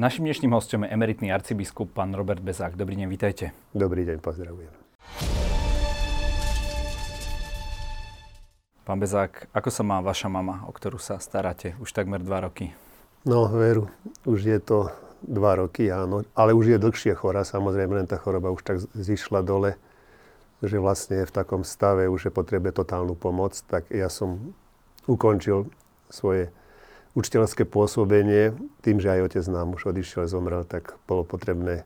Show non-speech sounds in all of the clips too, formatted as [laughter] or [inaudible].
Našim dnešným hostom je emeritný arcibiskup pán Robert Bezák. Dobrý deň, vítajte. Dobrý deň, pozdravujem. Pán Bezák, ako sa má vaša mama, o ktorú sa staráte už takmer dva roky? No, veru, už je to dva roky, áno. Ale už je dlhšie chora, samozrejme, len tá choroba už tak zišla dole, že vlastne je v takom stave, už je potrebuje totálnu pomoc. Tak ja som ukončil svoje učiteľské pôsobenie, tým, že aj otec nám už odišiel, zomrel, tak bolo potrebné,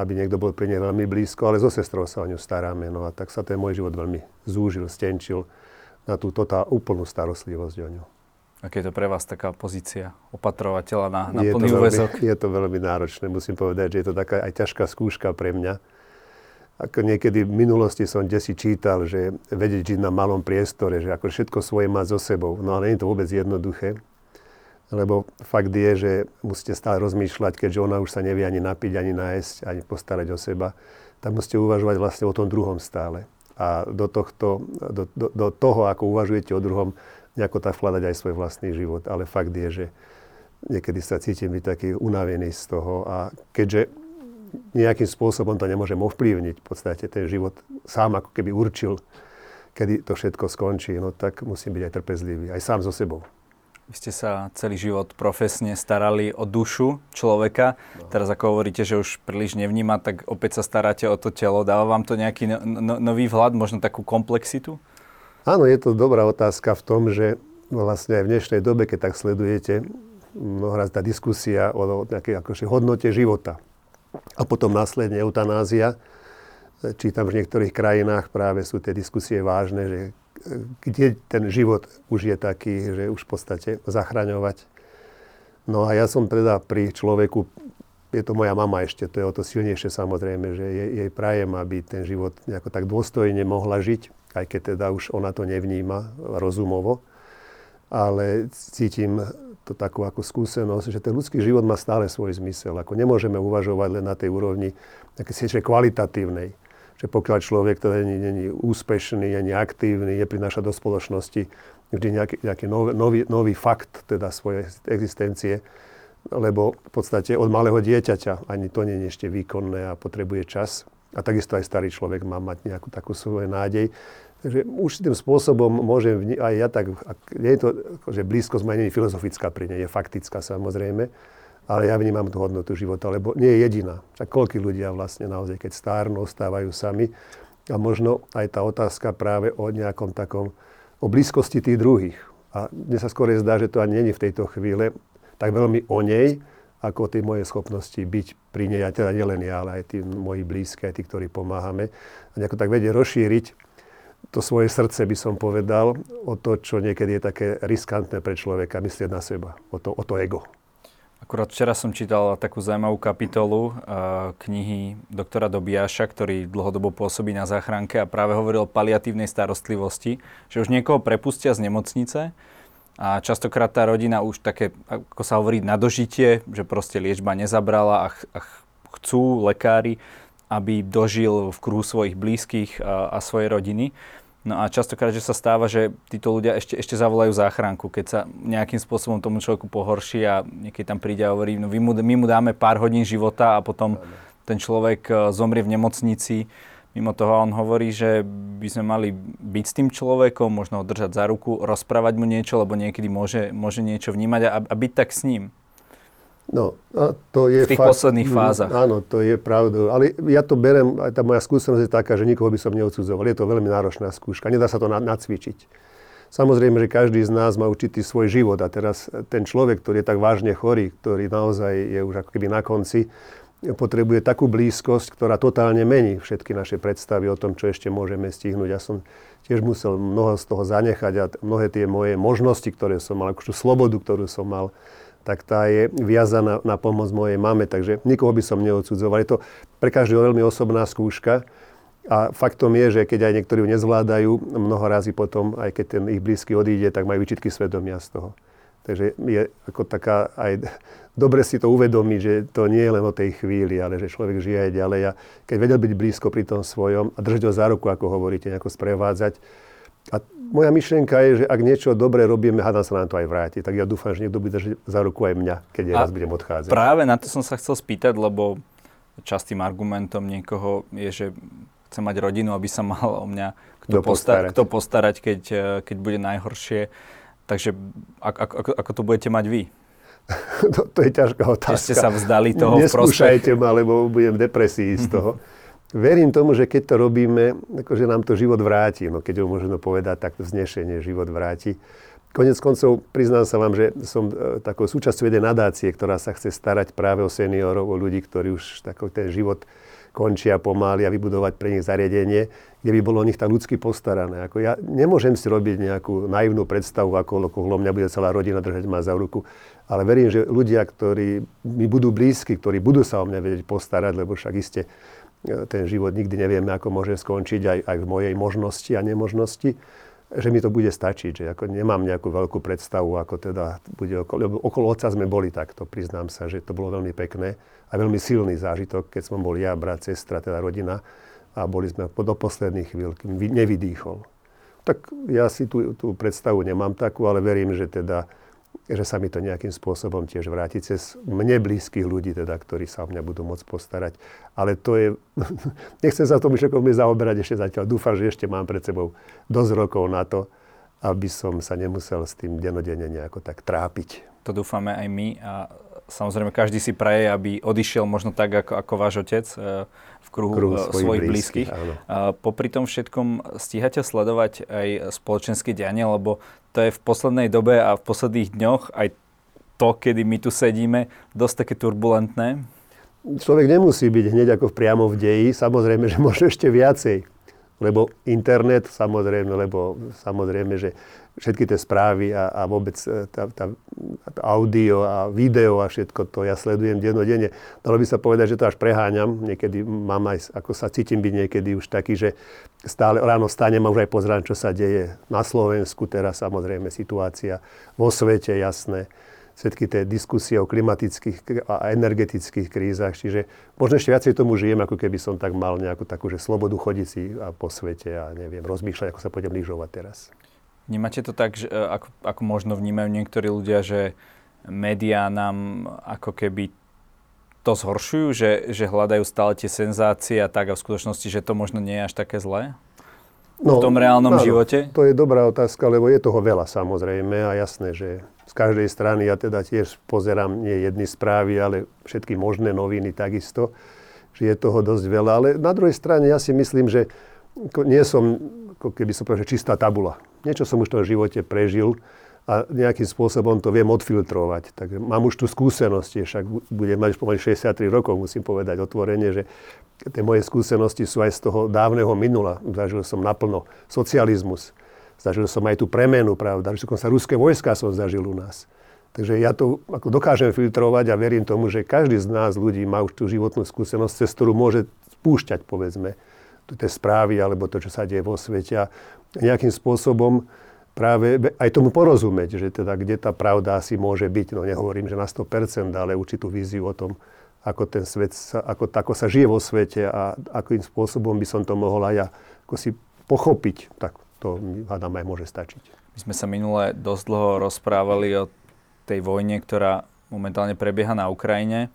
aby niekto bol pri nej veľmi blízko, ale so sestrou sa o ňu staráme. No a tak sa ten môj život veľmi zúžil, stenčil na tú tá úplnú starostlivosť o ňu. Aké je to pre vás taká pozícia opatrovateľa na, na je plný úvezok? [laughs] Je to veľmi náročné, musím povedať, že je to taká aj ťažká skúška pre mňa. Ako niekedy v minulosti som desi čítal, že vedieť žiť na malom priestore, že ako všetko svoje má so sebou. No ale nie je to vôbec jednoduché, lebo fakt je, že musíte stále rozmýšľať, keďže ona už sa nevie ani napiť, ani nájsť, ani postarať o seba, tak musíte uvažovať vlastne o tom druhom stále a do, tohto, do, do, do toho, ako uvažujete o druhom, nejako tak vkladať aj svoj vlastný život. Ale fakt je, že niekedy sa cítim byť taký unavený z toho a keďže nejakým spôsobom to nemôžem ovplyvniť, v podstate ten život sám ako keby určil, kedy to všetko skončí, no tak musím byť aj trpezlivý, aj sám so sebou. Vy ste sa celý život profesne starali o dušu človeka. No. Teraz ako hovoríte, že už príliš nevníma, tak opäť sa staráte o to telo. Dáva vám to nejaký no, no, nový vhľad, možno takú komplexitu? Áno, je to dobrá otázka v tom, že vlastne aj v dnešnej dobe, keď tak sledujete, mnohoraz tá diskusia o nejakej akože hodnote života a potom následne eutanázia. Čítam, že v niektorých krajinách práve sú tie diskusie vážne, že kde ten život už je taký, že už v podstate zachraňovať. No a ja som teda pri človeku, je to moja mama ešte, to je o to silnejšie samozrejme, že jej, jej prajem, aby ten život nejako tak dôstojne mohla žiť, aj keď teda už ona to nevníma rozumovo. Ale cítim to takú ako skúsenosť, že ten ľudský život má stále svoj zmysel. Ako nemôžeme uvažovať len na tej úrovni také kvalitatívnej že pokiaľ človek to není, není úspešný, není aktívny, neprináša do spoločnosti vždy nejaký, nejaký nový, nový, nový fakt teda svojej existencie, lebo v podstate od malého dieťaťa ani to nie je ešte výkonné a potrebuje čas. A takisto aj starý človek má mať nejakú takú svoju nádej. Takže už tým spôsobom môžem aj ja tak, nie je to, že nie je filozofická pri nej, je faktická samozrejme, ale ja vnímam tú hodnotu života, lebo nie je jediná. Však koľkí ľudia vlastne naozaj, keď stárnu, ostávajú sami. A možno aj tá otázka práve o nejakom takom, o blízkosti tých druhých. A mne sa skôr zdá, že to ani je v tejto chvíle tak veľmi o nej, ako o tej mojej schopnosti byť pri nej, a teda nielen ja, ale aj tí moji blízke, aj tí, ktorí pomáhame. A nejako tak vedie rozšíriť to svoje srdce, by som povedal, o to, čo niekedy je také riskantné pre človeka, myslieť na seba, o to, o to ego. Akurát včera som čítal takú zaujímavú kapitolu uh, knihy doktora Dobiaša, ktorý dlhodobo pôsobí na záchranke a práve hovoril o paliatívnej starostlivosti, že už niekoho prepustia z nemocnice a častokrát tá rodina už také, ako sa hovorí, na dožitie, že proste liečba nezabrala a, ch- a chcú lekári, aby dožil v kruhu svojich blízkych a, a svojej rodiny. No a častokrát, že sa stáva, že títo ľudia ešte, ešte zavolajú záchranku, keď sa nejakým spôsobom tomu človeku pohorší a niekedy tam príde a hovorí, no mu, my mu dáme pár hodín života a potom ten človek e, zomrie v nemocnici. Mimo toho on hovorí, že by sme mali byť s tým človekom, možno ho držať za ruku, rozprávať mu niečo, lebo niekedy môže, môže niečo vnímať a, a byť tak s ním. No, a to je v tých fakt, posledných mm, fázach. Áno, to je pravda. Ale ja to berem, aj tá moja skúsenosť je taká, že nikoho by som neodsudzoval. Je to veľmi náročná skúška. Nedá sa to nacvičiť. Samozrejme, že každý z nás má určitý svoj život a teraz ten človek, ktorý je tak vážne chorý, ktorý naozaj je už ako keby na konci, potrebuje takú blízkosť, ktorá totálne mení všetky naše predstavy o tom, čo ešte môžeme stihnúť. Ja som tiež musel mnoho z toho zanechať a mnohé tie moje možnosti, ktoré som mal, akože slobodu, ktorú som mal, tak tá je viazaná na pomoc mojej mame, takže nikoho by som neodsudzoval. Je to pre každého veľmi osobná skúška a faktom je, že keď aj niektorí ju nezvládajú, mnoho razy potom, aj keď ten ich blízky odíde, tak majú vyčitky svedomia z toho. Takže je ako taká aj [laughs] dobre si to uvedomiť, že to nie je len o tej chvíli, ale že človek žije aj ďalej. A keď vedel byť blízko pri tom svojom a držať ho za ruku, ako hovoríte, nejako sprevádzať, a moja myšlienka je, že ak niečo dobre robíme, hádam sa nám to aj vráti. Tak ja dúfam, že niekto bude držať za ruku aj mňa, keď ja raz budem odchádzať. Práve na to som sa chcel spýtať, lebo častým argumentom niekoho je, že chce mať rodinu, aby sa mal o mňa kto, postarať. kto postarať, keď, keď bude najhoršie. Takže ako, ako, ako to budete mať vy? [laughs] to, to je ťažká otázka. Že ste sa vzdali toho Neskúšajte ma, lebo budem v depresii z [laughs] toho. Verím tomu, že keď to robíme, akože nám to život vráti. No keď ho možno povedať, tak vznešenie život vráti. Konec koncov priznám sa vám, že som e, takou súčasťou jednej nadácie, ktorá sa chce starať práve o seniorov, o ľudí, ktorí už taký ten život končia pomaly a vybudovať pre nich zariadenie, kde by bolo o nich tak ľudsky postarané. Ako ja nemôžem si robiť nejakú naivnú predstavu, ako okolo mňa bude celá rodina držať ma za ruku, ale verím, že ľudia, ktorí mi budú blízki, ktorí budú sa o mňa vedieť postarať, lebo však iste ten život nikdy nevieme, ako môže skončiť aj, aj v mojej možnosti a nemožnosti, že mi to bude stačiť, že ako nemám nejakú veľkú predstavu, ako teda bude okolo, okolo otca sme boli takto, priznám sa, že to bolo veľmi pekné a veľmi silný zážitok, keď som bol ja, brat, sestra, teda rodina a boli sme do posledných chvíľ, nevydýchol. Tak ja si tú, tú predstavu nemám takú, ale verím, že teda že sa mi to nejakým spôsobom tiež vráti cez mne blízkych ľudí, teda, ktorí sa o mňa budú môcť postarať. Ale to je, [laughs] nechcem sa tomu všetko zaoberať ešte zatiaľ. Dúfam, že ešte mám pred sebou dosť rokov na to, aby som sa nemusel s tým denodenne nejako tak trápiť. To dúfame aj my a samozrejme každý si praje, aby odišiel možno tak, ako, ako váš otec e, v kruhu, kruhu svojich, svojich blízkych. blízkych. Popri tom všetkom stíhate sledovať aj spoločenské dianie, lebo to je v poslednej dobe a v posledných dňoch aj to, kedy my tu sedíme, dosť také turbulentné? Človek nemusí byť hneď ako priamo v deji, samozrejme, že možno ešte viacej. Lebo internet, samozrejme, lebo samozrejme, že všetky tie správy a, a vôbec e, tá, tá, audio a video a všetko to ja sledujem dennodenne. Dalo by sa povedať, že to až preháňam. Niekedy mám aj, ako sa cítim byť niekedy už taký, že stále ráno stanem a už aj pozerám, čo sa deje na Slovensku. Teraz samozrejme situácia vo svete, jasné všetky tie diskusie o klimatických a energetických krízach. Čiže možno ešte viacej tomu žijem, ako keby som tak mal nejakú takú, že slobodu chodiť si po svete a neviem, rozmýšľať, ako sa pôjdem lyžovať teraz. Vnímate to tak, že, e, ako, ako možno vnímajú niektorí ľudia, že médiá nám ako keby to zhoršujú, že, že hľadajú stále tie senzácie a tak a v skutočnosti, že to možno nie je až také zlé? No, v tom reálnom áno, živote? To je dobrá otázka, lebo je toho veľa samozrejme a jasné, že z každej strany ja teda tiež pozerám nie jedny správy, ale všetky možné noviny takisto, že je toho dosť veľa. Ale na druhej strane ja si myslím, že nie som, ako keby som povedal, že čistá tabula niečo som už v tom živote prežil a nejakým spôsobom to viem odfiltrovať. Tak mám už tu skúsenosti, však budem mať už pomaly 63 rokov, musím povedať otvorene, že tie moje skúsenosti sú aj z toho dávneho minula. Zažil som naplno socializmus, zažil som aj tú premenu, pravda, že sa ruské vojska som zažil u nás. Takže ja to ako dokážem filtrovať a verím tomu, že každý z nás ľudí má už tú životnú skúsenosť, cez ktorú môže spúšťať, povedzme, tie správy alebo to, čo sa deje vo svete. A nejakým spôsobom práve aj tomu porozumieť, že teda kde tá pravda asi môže byť. No nehovorím, že na 100%, ale určitú víziu o tom, ako ten svet, sa, ako, ako sa žije vo svete a akým spôsobom by som to mohol aj ja ako si pochopiť, tak to hádam aj môže stačiť. My sme sa minule dosť dlho rozprávali o tej vojne, ktorá momentálne prebieha na Ukrajine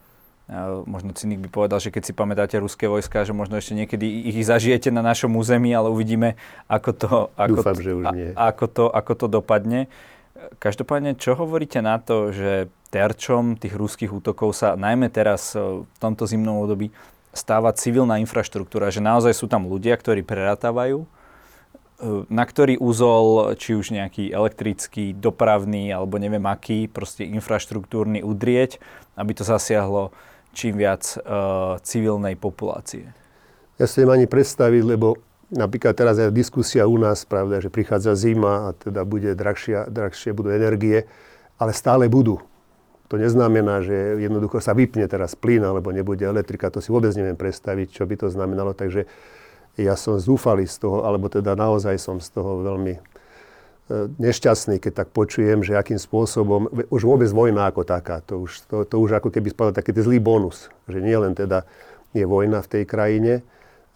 možno cynik by povedal, že keď si pamätáte ruské vojska, že možno ešte niekedy ich zažijete na našom území, ale uvidíme, ako to, ako, Dúfam, že už nie. A, ako, to, ako to dopadne. Každopádne, čo hovoríte na to, že terčom tých ruských útokov sa najmä teraz e, v tomto zimnom období stáva civilná infraštruktúra, že naozaj sú tam ľudia, ktorí prerátávajú, e, na ktorý úzol, či už nejaký elektrický, dopravný alebo neviem aký, proste infraštruktúrny udrieť, aby to zasiahlo čím viac uh, civilnej populácie? Ja si neviem ani predstaviť, lebo napríklad teraz je diskusia u nás, pravda, že prichádza zima a teda bude drahšia, drahšie budú energie, ale stále budú. To neznamená, že jednoducho sa vypne teraz plyn alebo nebude elektrika. To si vôbec neviem predstaviť, čo by to znamenalo. Takže ja som zúfalý z toho, alebo teda naozaj som z toho veľmi E, nešťastný, keď tak počujem, že akým spôsobom, už vôbec vojna ako taká, to už, to, to už ako keby spadal taký zlý bonus, že nie len teda je vojna v tej krajine,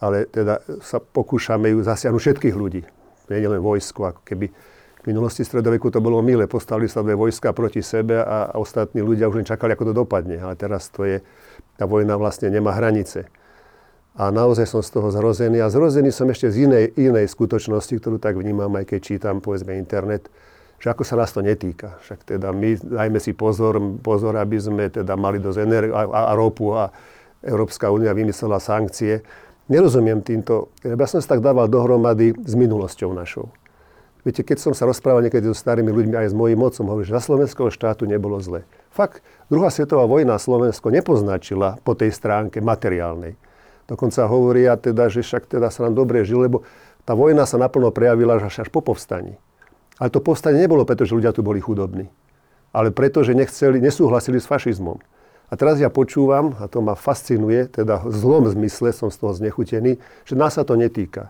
ale teda sa pokúšame ju zasiahnuť všetkých ľudí. nie len vojsko, ako keby v minulosti stredoveku to bolo milé, postavili sa dve vojska proti sebe a ostatní ľudia už len čakali, ako to dopadne. Ale teraz to je, tá vojna vlastne nemá hranice. A naozaj som z toho zrozený. A zrozený som ešte z inej, inej skutočnosti, ktorú tak vnímam, aj keď čítam, povedzme, internet, že ako sa nás to netýka. Však teda my dajme si pozor, pozor aby sme teda mali dosť energie a, a ropu a Európska únia vymyslela sankcie. Nerozumiem týmto, ja som sa tak dával dohromady s minulosťou našou. Viete, keď som sa rozprával niekedy so starými ľuďmi aj s mojím mocom, hovorím, že za slovenského štátu nebolo zle. Fakt, druhá svetová vojna Slovensko nepoznačila po tej stránke materiálnej. Dokonca hovoria teda, že však teda sa nám dobre žilo, lebo tá vojna sa naplno prejavila až, až po povstaní. Ale to povstanie nebolo preto, že ľudia tu boli chudobní, ale preto, že nechceli, nesúhlasili s fašizmom. A teraz ja počúvam, a to ma fascinuje, teda v zlom zmysle som z toho znechutený, že nás sa to netýka.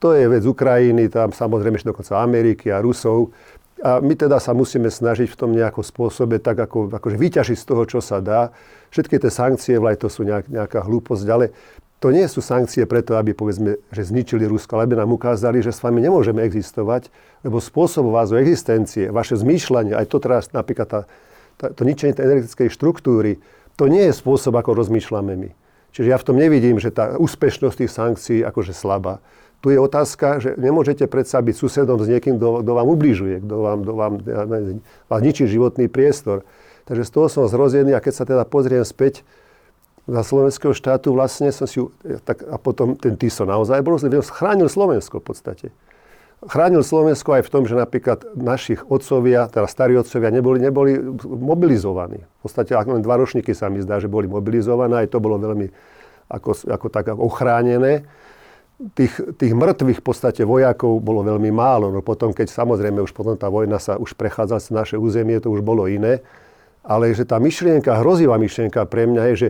To je vec Ukrajiny, tam samozrejme ešte dokonca Ameriky a Rusov. A my teda sa musíme snažiť v tom nejakom spôsobe tak ako, akože vyťažiť z toho, čo sa dá. Všetky tie sankcie, vlaj to sú nejak, nejaká hlúposť, ale to nie sú sankcie preto, aby povedzme, že zničili Rusko, ale aby nám ukázali, že s vami nemôžeme existovať, lebo spôsob vás o existencie, vaše zmýšľanie, aj to teraz napríklad tá, tá, to ničenie tej energetickej štruktúry, to nie je spôsob, ako rozmýšľame my. Čiže ja v tom nevidím, že tá úspešnosť tých sankcií akože slabá. Tu je otázka, že nemôžete predsa byť susedom s niekým, kto, vám ubližuje, kto vám, kto vám, vám ničí životný priestor. Takže z toho som zrozený a keď sa teda pozriem späť za slovenského štátu, vlastne som si, tak, a potom ten Tiso naozaj bol, chránil Slovensko v podstate. Chránil Slovensko aj v tom, že napríklad našich otcovia, teda starí otcovia, neboli, neboli mobilizovaní. V podstate len dva ročníky sa mi zdá, že boli mobilizované, aj to bolo veľmi ako, ako tak ochránené tých, tých mŕtvych v podstate vojakov bolo veľmi málo. No potom, keď samozrejme už potom tá vojna sa už prechádzala cez naše územie, to už bolo iné. Ale že tá myšlienka, hrozivá myšlienka pre mňa je, že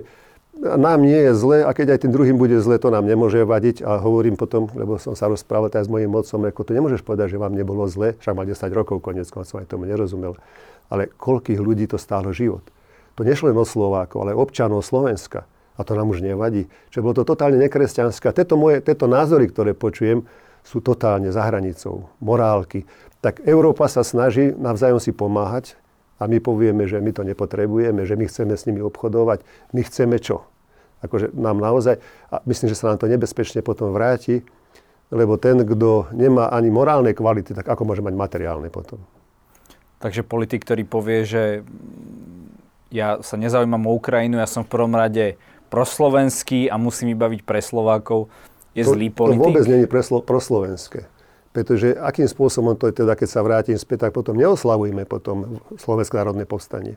nám nie je zle a keď aj tým druhým bude zle, to nám nemôže vadiť. A hovorím potom, lebo som sa rozprával aj s mojím mocom, ako to nemôžeš povedať, že vám nebolo zle, však mal 10 rokov konec, som aj tomu nerozumel. Ale koľkých ľudí to stálo život. To nešlo len o Slovákov, ale občanov Slovenska. A to nám už nevadí. Čiže bolo to totálne nekresťanské. Tieto, moje, tieto názory, ktoré počujem, sú totálne za hranicou. Morálky. Tak Európa sa snaží navzájom si pomáhať a my povieme, že my to nepotrebujeme, že my chceme s nimi obchodovať. My chceme čo? Akože nám naozaj, a myslím, že sa nám to nebezpečne potom vráti, lebo ten, kto nemá ani morálne kvality, tak ako môže mať materiálne potom? Takže politik, ktorý povie, že ja sa nezaujímam o Ukrajinu, ja som v prvom rade proslovenský a musí mi baviť pre Slovákov, je to, zlý politik? To vôbec nie je preslo, proslovenské. Pretože akým spôsobom to je teda, keď sa vrátim späť, tak potom neoslavujme potom Slovenské národné povstanie.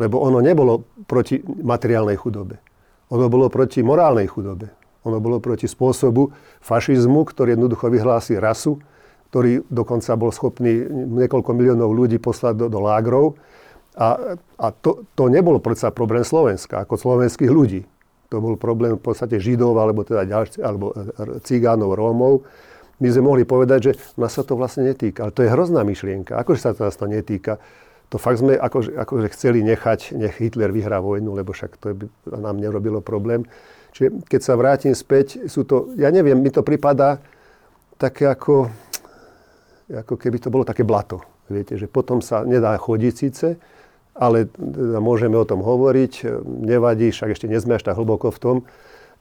Lebo ono nebolo proti materiálnej chudobe. Ono bolo proti morálnej chudobe. Ono bolo proti spôsobu fašizmu, ktorý jednoducho vyhlási rasu, ktorý dokonca bol schopný niekoľko miliónov ľudí poslať do, do lágrov. A, a to, to nebolo predsa problém Slovenska, ako slovenských ľudí to bol problém v podstate Židov, alebo teda ďalší, alebo e, Cigánov, Rómov, my sme mohli povedať, že nás sa to vlastne netýka. Ale to je hrozná myšlienka. Akože sa to nás to netýka? To fakt sme akože, akože chceli nechať, nech Hitler vyhrá vojnu, lebo však to by nám nerobilo problém. Čiže keď sa vrátim späť, sú to, ja neviem, mi to pripadá také ako, ako keby to bolo také blato. Viete, že potom sa nedá chodiť síce, ale teda môžeme o tom hovoriť, nevadí, však ešte nie sme až tak hlboko v tom.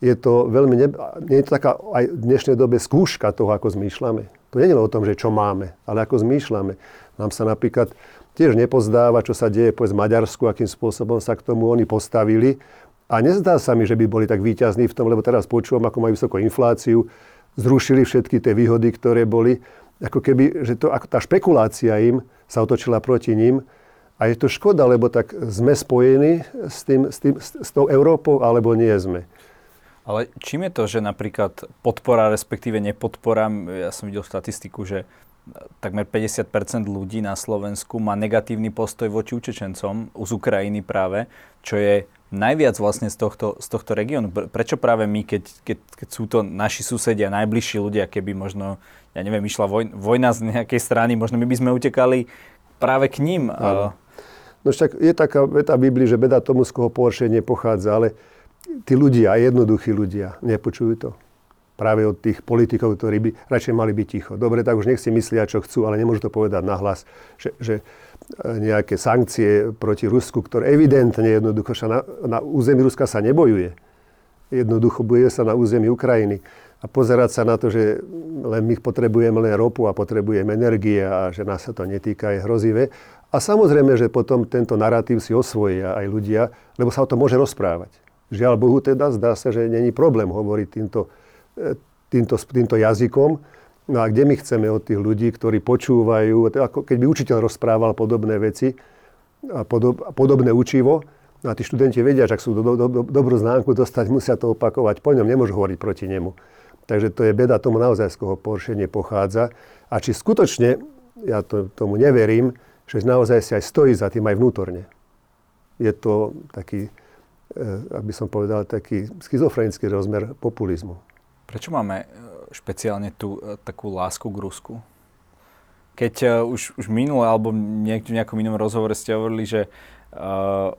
Je to veľmi, ne, nie je to taká aj v dnešnej dobe skúška toho, ako zmýšľame. To nie je o tom, že čo máme, ale ako zmýšľame. Nám sa napríklad tiež nepozdáva, čo sa deje povedz, Maďarsku, akým spôsobom sa k tomu oni postavili. A nezdá sa mi, že by boli tak výťazní v tom, lebo teraz počúvam, ako majú vysokú infláciu, zrušili všetky tie výhody, ktoré boli. Ako keby, že to, ako tá špekulácia im sa otočila proti ním a je to škoda, lebo tak sme spojení s, tým, s, tým, s tou Európou, alebo nie sme. Ale čím je to, že napríklad podpora, respektíve nepodpora, ja som videl statistiku, že takmer 50% ľudí na Slovensku má negatívny postoj voči Učečencom z Ukrajiny práve, čo je najviac vlastne z tohto, z tohto regiónu. Prečo práve my, keď, keď, keď sú to naši susedia, najbližší ľudia, keby možno, ja neviem, išla voj, vojna z nejakej strany, možno my by sme utekali práve k ním. Áno. No však je taká veta Biblii, že beda tomu, z koho pohoršenie pochádza, ale tí ľudia, jednoduchí ľudia, nepočujú to. práve od tých politikov, ktorí by radšej mali byť ticho. Dobre, tak už nech si myslia, čo chcú, ale nemôžu to povedať nahlas, že, že e, nejaké sankcie proti Rusku, ktoré evidentne jednoducho sa na, na území Ruska sa nebojuje. Jednoducho bojuje sa na území Ukrajiny. A pozerať sa na to, že len my potrebujeme len ropu a potrebujeme energie a že nás sa to netýka, je hrozivé. A samozrejme, že potom tento narratív si osvojia aj ľudia, lebo sa o tom môže rozprávať. Žiaľ Bohu teda zdá sa, že není problém hovoriť týmto týmto, týmto jazykom. No a kde my chceme od tých ľudí, ktorí počúvajú, ako keď by učiteľ rozprával podobné veci a podob, podobné učivo, no a tí študenti vedia, že ak sú do, do, do, dobrú známku dostať, musia to opakovať po ňom, nemôžu hovoriť proti nemu. Takže to je beda tomu naozaj, z koho poršenie pochádza. A či skutočne, ja to, tomu neverím, že naozaj si aj stojí za tým aj vnútorne. Je to taký, aby som povedal, taký schizofrenický rozmer populizmu. Prečo máme e, špeciálne tú e, takú lásku k Rusku? Keď uh, už, už minule, alebo niek- v nejakom inom rozhovore ste hovorili, že uh,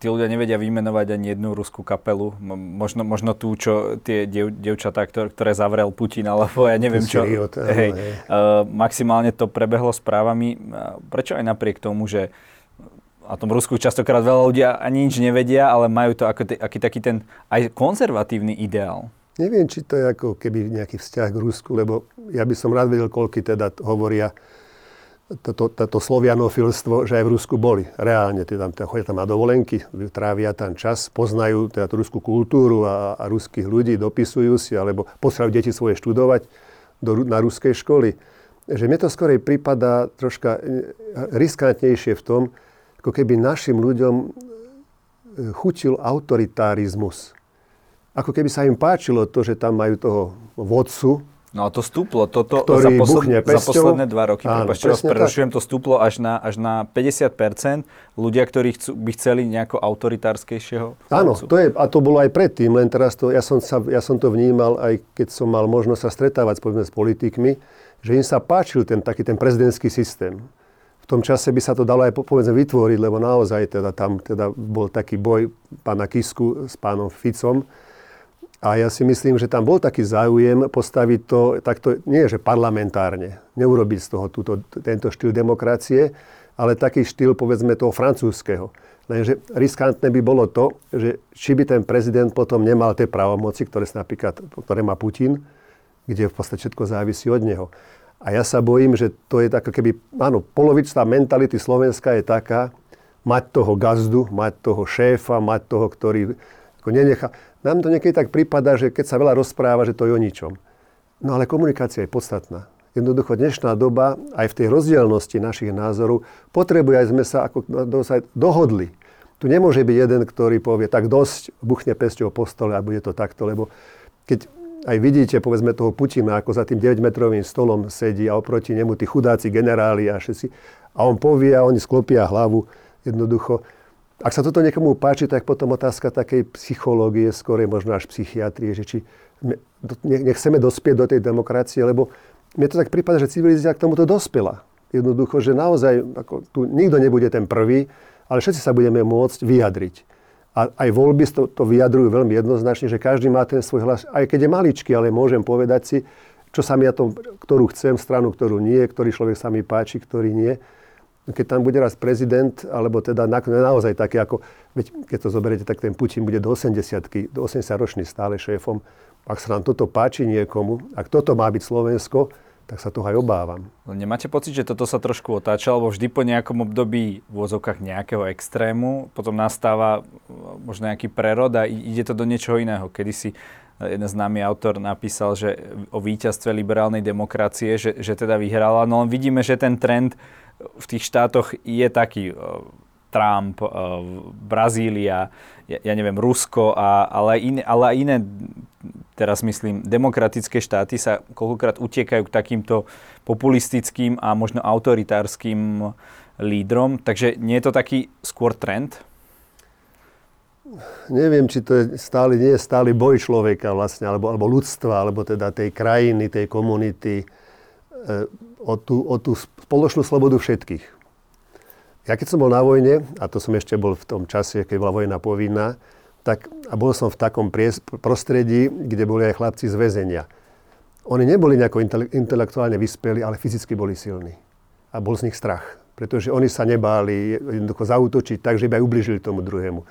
tí ľudia nevedia vymenovať ani jednu ruskú kapelu. Možno, možno tú, čo tie diev, dievčatá, ktoré, ktoré zavrel Putin, alebo ja neviem čo. Idiot, hej, hej. Uh, maximálne to prebehlo správami. Prečo aj napriek tomu, že a tom Rusku častokrát veľa ľudia ani nič nevedia, ale majú to ako aký taký ten aj konzervatívny ideál. Neviem, či to je ako keby nejaký vzťah k Rusku, lebo ja by som rád vedel, koľky teda hovoria toto, toto slovianofilstvo, že aj v Rusku boli. Reálne, teda tam, chodia tam na dovolenky, trávia tam čas, poznajú teda tú ruskú kultúru a, a ruských ľudí, dopisujú si, alebo posielajú deti svoje študovať do, na ruskej školy. Že mne to skorej prípada troška e, riskantnejšie v tom, ako keby našim ľuďom e, chutil autoritarizmus. Ako keby sa im páčilo to, že tam majú toho vodcu, No a to stúplo, toto za, posled, za posledné dva roky, áno, prepáčte, vás prerušujem, to stúplo až na, až na 50% ľudia, ktorí chcú, by chceli nejako autoritárskejšieho Áno, to je, a to bolo aj predtým, len teraz to, ja som, sa, ja som to vnímal, aj keď som mal možnosť sa stretávať povedzme, s politikmi, že im sa páčil ten taký ten prezidentský systém. V tom čase by sa to dalo aj povedzme vytvoriť, lebo naozaj teda tam teda bol taký boj pána Kisku s pánom Ficom, a ja si myslím, že tam bol taký záujem postaviť to takto, nie že parlamentárne, neurobiť z toho túto, tento štýl demokracie, ale taký štýl povedzme toho francúzského. Lenže riskantné by bolo to, že či by ten prezident potom nemal tie právomoci, ktoré, napríklad, ktoré má Putin, kde v podstate všetko závisí od neho. A ja sa bojím, že to je tak, keby, áno, polovičná mentality Slovenska je taká, mať toho gazdu, mať toho šéfa, mať toho, ktorý ako nenecha. Nám to niekedy tak prípada, že keď sa veľa rozpráva, že to je o ničom. No ale komunikácia je podstatná. Jednoducho dnešná doba, aj v tej rozdielnosti našich názorov, potrebuje, aj sme sa ako dohodli. Tu nemôže byť jeden, ktorý povie, tak dosť, buchne pesťou po stole a bude to takto, lebo keď aj vidíte, povedzme, toho Putina, ako za tým 9-metrovým stolom sedí a oproti nemu tí chudáci generáli a všetci, a on povie a oni sklopia hlavu, jednoducho, ak sa toto niekomu páči, tak potom otázka takej psychológie, skôr možno až psychiatrie, že či nechceme dospieť do tej demokracie, lebo mne to tak prípada, že civilizácia k tomuto dospela. Jednoducho, že naozaj ako, tu nikto nebude ten prvý, ale všetci sa budeme môcť vyjadriť. A aj voľby to, to vyjadrujú veľmi jednoznačne, že každý má ten svoj hlas, aj keď je maličký, ale môžem povedať si, čo sa mi na tom, ktorú chcem, stranu, ktorú nie, ktorý človek sa mi páči, ktorý nie keď tam bude raz prezident, alebo teda na, naozaj také ako, veď keď to zoberiete, tak ten Putin bude do 80 do 80 ročný stále šéfom. Ak sa nám toto páči niekomu, ak toto má byť Slovensko, tak sa toho aj obávam. No nemáte pocit, že toto sa trošku otáča, lebo vždy po nejakom období v vozovkách nejakého extrému, potom nastáva možno nejaký prerod a ide to do niečoho iného. Kedy si jeden známy autor napísal, že o víťazstve liberálnej demokracie, že, že teda vyhrala, no len vidíme, že ten trend v tých štátoch je taký Trump, Brazília, ja, neviem, Rusko, a, ale, iné, ale iné, teraz myslím, demokratické štáty sa koľkokrát utiekajú k takýmto populistickým a možno autoritárskym lídrom. Takže nie je to taký skôr trend? Neviem, či to je stály, nie je stály boj človeka vlastne, alebo, alebo ľudstva, alebo teda tej krajiny, tej komunity E, o tú, o tú spoločnú slobodu všetkých. Ja keď som bol na vojne, a to som ešte bol v tom čase, keď bola vojna povinná, tak, a bol som v takom pries, prostredí, kde boli aj chlapci z väzenia. Oni neboli nejako intelektuálne vyspeli, ale fyzicky boli silní. A bol z nich strach. Pretože oni sa nebáli jednoducho zautočiť tak, že by aj ubližili tomu druhému.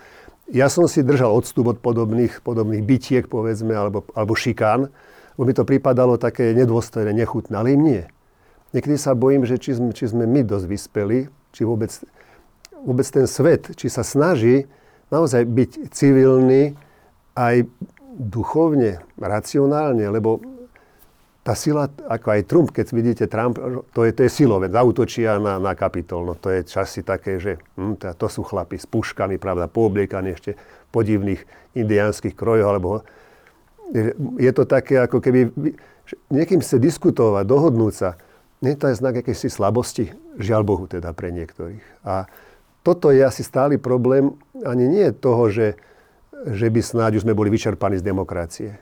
Ja som si držal odstup od podobných, podobných bytiek, povedzme, alebo, alebo šikán, lebo mi to pripadalo také nedôstojné, nechutné, ale im nie. Niekedy sa bojím, že či sme, či sme my dosť vyspeli, či vôbec, vôbec ten svet, či sa snaží naozaj byť civilný aj duchovne, racionálne, lebo tá sila, ako aj Trump, keď vidíte Trump, to je, to je silové, zautočia na, na kapitol. No to je časy také, že hm, to, sú chlapi s puškami, pravda, poobliekaní ešte podivných indiánskych krojoch, alebo je to také, ako keby niekým chce diskutovať, dohodnúť sa. Nie to je znak akejsi slabosti, žiaľ Bohu teda pre niektorých. A toto je asi stály problém ani nie toho, že, že by snáď už sme boli vyčerpaní z demokracie.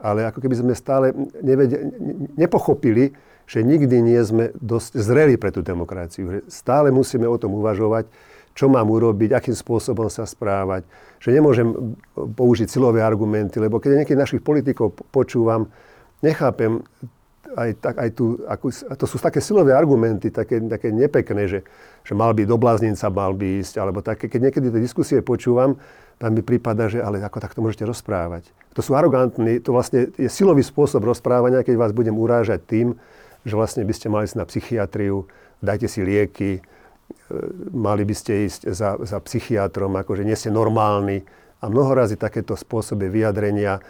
Ale ako keby sme stále nevede, nepochopili, že nikdy nie sme dosť zreli pre tú demokraciu. Stále musíme o tom uvažovať, čo mám urobiť, akým spôsobom sa správať. Že nemôžem použiť silové argumenty, lebo keď niekedy našich politikov počúvam, nechápem aj, tak, aj tu, ako, to sú také silové argumenty, také, také nepekné, že, že mal by do bláznica, mal by ísť, alebo také, keď niekedy tie diskusie počúvam, tam mi prípada, že ale ako takto môžete rozprávať. To sú arogantní, to vlastne je silový spôsob rozprávania, keď vás budem urážať tým, že vlastne by ste mali ísť na psychiatriu, dajte si lieky, e, mali by ste ísť za, za psychiatrom, akože nie ste normálni. A mnoho takéto spôsoby vyjadrenia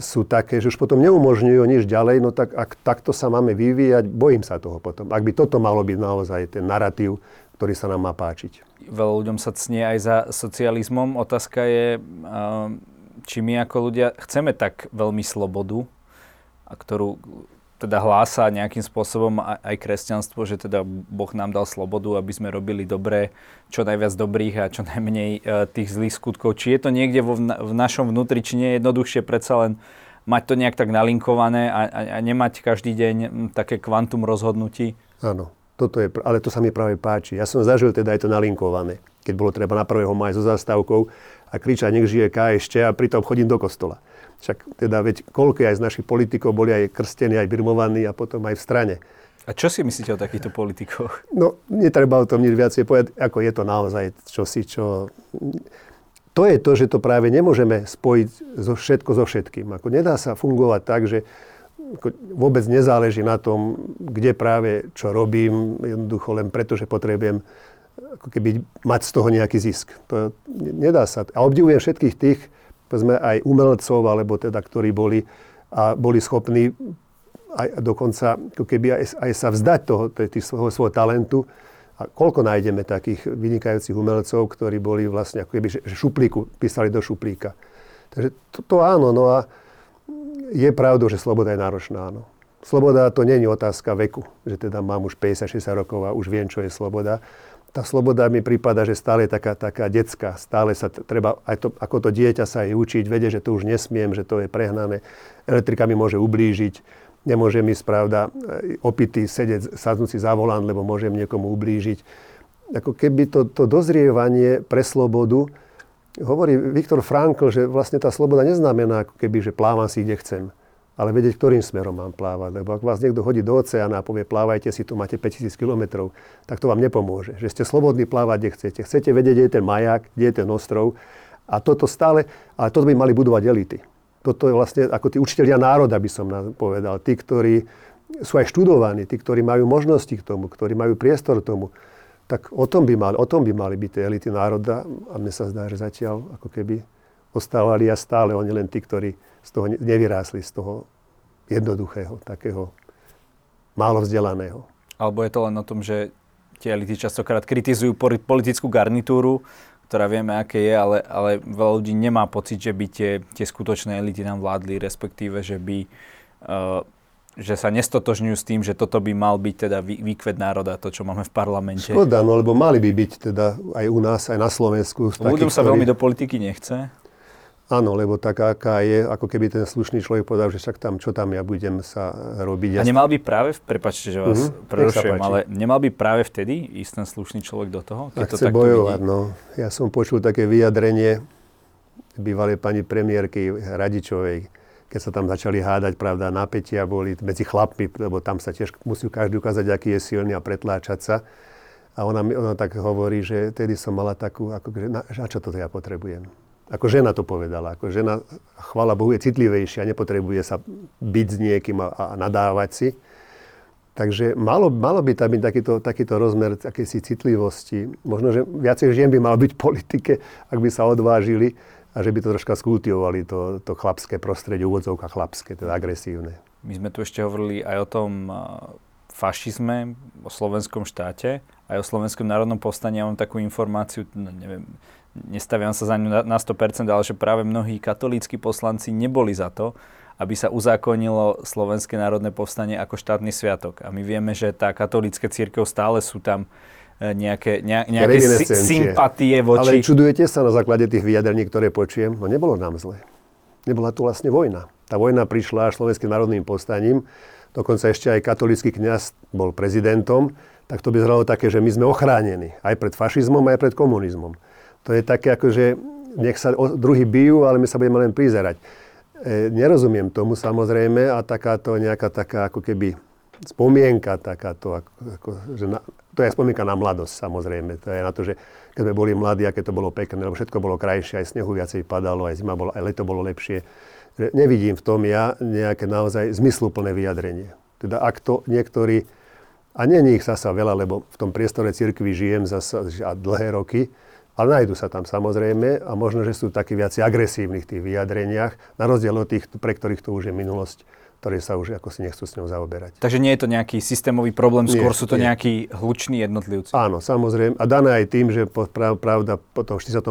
sú také, že už potom neumožňujú nič ďalej, no tak ak takto sa máme vyvíjať, bojím sa toho potom. Ak by toto malo byť naozaj ten narratív, ktorý sa nám má páčiť. Veľa ľuďom sa cnie aj za socializmom. Otázka je, či my ako ľudia chceme tak veľmi slobodu, a ktorú teda hlása nejakým spôsobom aj kresťanstvo, že teda Boh nám dal slobodu, aby sme robili dobré, čo najviac dobrých a čo najmenej e, tých zlých skutkov. Či je to niekde vo, v našom vnútri, či nie je jednoduchšie predsa len mať to nejak tak nalinkované a, a, a nemať každý deň také kvantum rozhodnutí? Áno, toto je, ale to sa mi práve páči. Ja som zažil teda aj to nalinkované, keď bolo treba na 1. maj so zastávkou a kričať, nech žije ešte a pritom chodím do kostola. Však teda veď koľko aj z našich politikov boli aj krstení, aj birmovaní a potom aj v strane. A čo si myslíte o takýchto politikoch? No, netreba o tom nič viacej povedať, ako je to naozaj čosi, čo... To je to, že to práve nemôžeme spojiť zo všetko so všetkým. Ako nedá sa fungovať tak, že vôbec nezáleží na tom, kde práve čo robím, jednoducho len preto, že potrebujem ako keby mať z toho nejaký zisk. To nedá sa. A obdivujem všetkých tých, povedzme aj umelcov, alebo teda, ktorí boli a boli schopní aj dokonca keby aj, aj sa vzdať toho, svojho, svojho talentu. A koľko nájdeme takých vynikajúcich umelcov, ktorí boli vlastne ako keby, šuplíku, písali do šuplíka. Takže to, to áno, no a je pravdou, že sloboda je náročná, áno. Sloboda to je otázka veku, že teda mám už 50-60 rokov a už viem, čo je sloboda tá sloboda mi prípada, že stále je taká, taká detská. Stále sa treba, aj to, ako to dieťa sa aj učiť, vedie, že to už nesmiem, že to je prehnané. Elektrika mi môže ublížiť. Nemôže mi, spravda, opitý sedieť, sadnúť si za volant, lebo môžem niekomu ublížiť. Ako keby to, to dozrievanie pre slobodu, hovorí Viktor Frankl, že vlastne tá sloboda neznamená, ako keby, že plávam si, kde chcem ale vedieť, ktorým smerom mám plávať. Lebo ak vás niekto hodí do oceána a povie, plávajte si, tu máte 5000 km, tak to vám nepomôže. Že ste slobodní plávať, kde chcete. Chcete vedieť, kde je ten maják, kde je ten ostrov. A toto stále, ale toto by mali budovať elity. Toto je vlastne ako tí učiteľia národa, by som povedal. Tí, ktorí sú aj študovaní, tí, ktorí majú možnosti k tomu, ktorí majú priestor k tomu. Tak o tom by mali, o tom by mali byť tie elity národa. A mne sa zdá, že zatiaľ ako keby ostávali a stále oni len tí, ktorí z toho nevyrásli, z toho jednoduchého, takého málo vzdelaného. Alebo je to len o tom, že tie elity častokrát kritizujú politickú garnitúru, ktorá vieme, aké je, ale, ale veľa ľudí nemá pocit, že by tie, tie skutočné elity nám vládli, respektíve, že by uh, že sa nestotožňujú s tým, že toto by mal byť teda výkvet národa, to, čo máme v parlamente. Škoda, no lebo mali by byť teda aj u nás, aj na Slovensku. Ľuďom sa veľmi do politiky nechce. Áno, lebo taká, aká je, ako keby ten slušný človek povedal, že však tam, čo tam ja budem sa robiť. A nemal by práve, prepačte, že vás mm-hmm, prerušujem, ale nemal by práve vtedy ísť ten slušný človek do toho? Keď a to chce bojovať, vidí? no. Ja som počul také vyjadrenie bývalej pani premiérky Radičovej, keď sa tam začali hádať, pravda, napätia boli medzi chlapmi, lebo tam sa tiež musí každý ukázať, aký je silný a pretláčať sa. A ona, ona tak hovorí, že tedy som mala takú, ako, že na, a čo toto ja potrebujem? Ako žena to povedala. Ako žena, chvala Bohu, je citlivejšia, nepotrebuje sa byť s niekým a, a nadávať si. Takže malo, malo by tam byť takýto, takýto rozmer akejsi citlivosti. Možno, že viacej žien by malo byť v politike, ak by sa odvážili a že by to troška skultivovali to, to chlapské prostredie, úvodzovka chlapské, teda agresívne. My sme tu ešte hovorili aj o tom fašizme, o slovenskom štáte, aj o slovenskom národnom povstaní. Ja mám takú informáciu, no, neviem, nestaviam sa za ňu na, na 100%, ale že práve mnohí katolíckí poslanci neboli za to, aby sa uzákonilo Slovenské národné povstanie ako štátny sviatok. A my vieme, že tá katolícka církev stále sú tam E, nejaké, ne, nejaké sympatie voči... Ale čudujete sa na základe tých vyjadrení, ktoré počujem? No nebolo nám zle. Nebola tu vlastne vojna. Tá vojna prišla slovenským národným povstaním. Dokonca ešte aj katolický kňaz bol prezidentom. Tak to by znalo také, že my sme ochránení. Aj pred fašizmom, aj pred komunizmom. To je také ako, že nech sa druhý bijú, ale my sa budeme len prizerať. E, nerozumiem tomu samozrejme a takáto nejaká taká ako keby spomienka takáto, ako, ako, že na, to je spomienka na mladosť samozrejme. To je na to, že keď sme boli mladí, aké to bolo pekné, lebo všetko bolo krajšie, aj snehu viacej padalo, aj zima bolo, aj leto bolo lepšie. Že nevidím v tom ja nejaké naozaj zmysluplné vyjadrenie. Teda ak to niektorí, a nie ich zasa veľa, lebo v tom priestore cirkvi žijem zasa a dlhé roky, ale nájdu sa tam samozrejme a možno, že sú takí viac agresívni v tých vyjadreniach, na rozdiel od tých, pre ktorých to už je minulosť ktorí sa už ako si nechcú s ňou zaoberať. Takže nie je to nejaký systémový problém, skôr nie, sú to nie. nejakí hluční jednotlivci. Áno, samozrejme. A dané aj tým, že pravda po tom 48.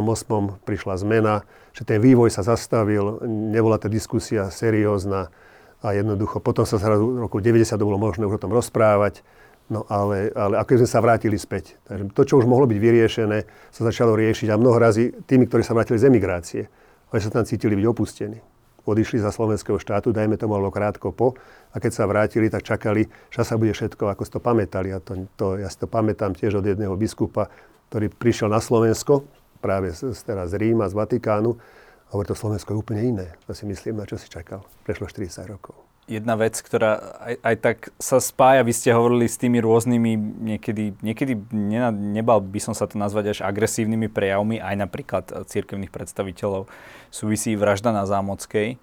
prišla zmena, že ten vývoj sa zastavil, nebola tá diskusia seriózna a jednoducho potom sa zrazu v roku 90 bolo možné už o tom rozprávať. No ale, ale ako sme sa vrátili späť. Takže to, čo už mohlo byť vyriešené, sa začalo riešiť a mnoho razy tými, ktorí sa vrátili z emigrácie, oni sa tam cítili byť opustení odišli za slovenského štátu, dajme to malo krátko po, a keď sa vrátili, tak čakali, že sa bude všetko, ako si to pamätali. A to, to, ja si to pamätám tiež od jedného biskupa, ktorý prišiel na Slovensko, práve z, teraz z Ríma, z Vatikánu, a hovorí, to Slovensko je úplne iné. To si myslím, na čo si čakal. Prešlo 40 rokov jedna vec, ktorá aj, aj tak sa spája, vy ste hovorili s tými rôznymi, niekedy, niekedy ne, nebal by som sa to nazvať až agresívnymi prejavmi, aj napríklad církevných predstaviteľov. Súvisí vražda na Zámockej,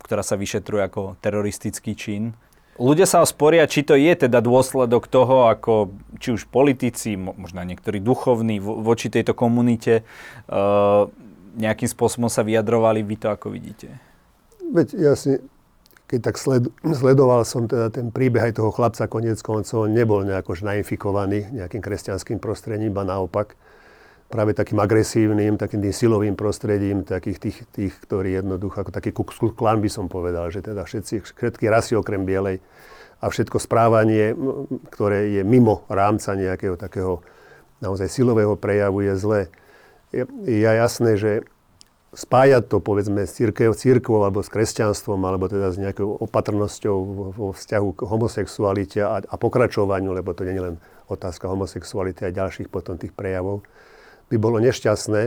ktorá sa vyšetruje ako teroristický čin. Ľudia sa sporia, či to je teda dôsledok toho, ako či už politici, možno niektorí duchovní voči tejto komunite nejakým spôsobom sa vyjadrovali. Vy to ako vidíte? Veď ja si keď tak sled, sledoval som teda ten príbeh aj toho chlapca, konec koncov, on nebol nejako nainfikovaný nejakým kresťanským prostredím, iba naopak práve takým agresívnym, takým tým silovým prostredím, takých tých, tých ktorí jednoducho, ako taký klan by som povedal, že teda všetci, všetky rasy okrem bielej a všetko správanie, ktoré je mimo rámca nejakého takého naozaj silového prejavu je zlé. Je, je jasné, že spájať to povedzme s církev, církvou alebo s kresťanstvom alebo teda s nejakou opatrnosťou vo vzťahu k homosexualite a, a pokračovaniu, lebo to nie je len otázka homosexuality a ďalších potom tých prejavov, by bolo nešťastné,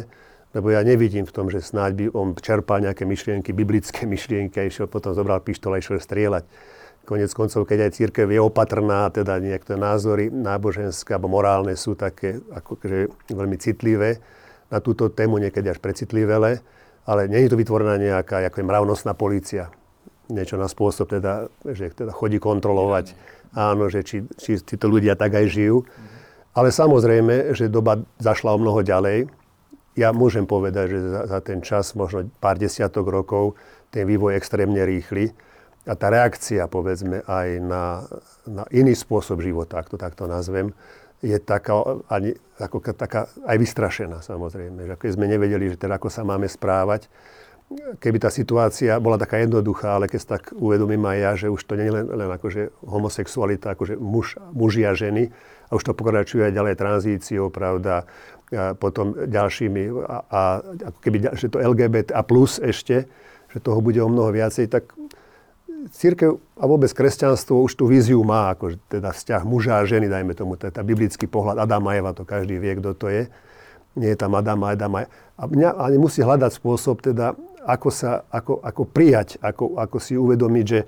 lebo ja nevidím v tom, že snáď by on čerpal nejaké myšlienky, biblické [laughs] myšlienky a išiel potom zobral pištol a išiel strieľať. Konec koncov, keď aj církev je opatrná, teda nejaké názory náboženské alebo morálne sú také akože veľmi citlivé, na túto tému niekedy až precitlivé, ale nie je to vytvorená nejaká ako je mravnostná policia. Niečo na spôsob, teda, že teda chodí kontrolovať, áno, že či, či títo ľudia tak aj žijú. Ale samozrejme, že doba zašla o mnoho ďalej. Ja môžem povedať, že za, za ten čas, možno pár desiatok rokov, ten vývoj extrémne rýchly. A tá reakcia, povedzme, aj na, na iný spôsob života, ak to takto nazvem, je taká, ani, ako, taká aj vystrašená samozrejme. Že keď sme nevedeli, že teda ako sa máme správať, keby tá situácia bola taká jednoduchá, ale keď sa tak uvedomím aj ja, že už to nie je len, len akože homosexualita, akože muž, muži a ženy, a už to pokračuje aj ďalej tranzíciou, pravda, a potom ďalšími, a, a ako keby, že to LGBT a plus ešte, že toho bude o mnoho viacej, tak církev a vôbec kresťanstvo už tú víziu má, ako teda vzťah muža a ženy, dajme tomu, tá biblický pohľad Adama a Eva, to každý vie, kto to je. nie je tam Adam a Adam. A mňa musí hľadať spôsob, teda, ako, sa, ako, ako prijať, ako, ako si uvedomiť, že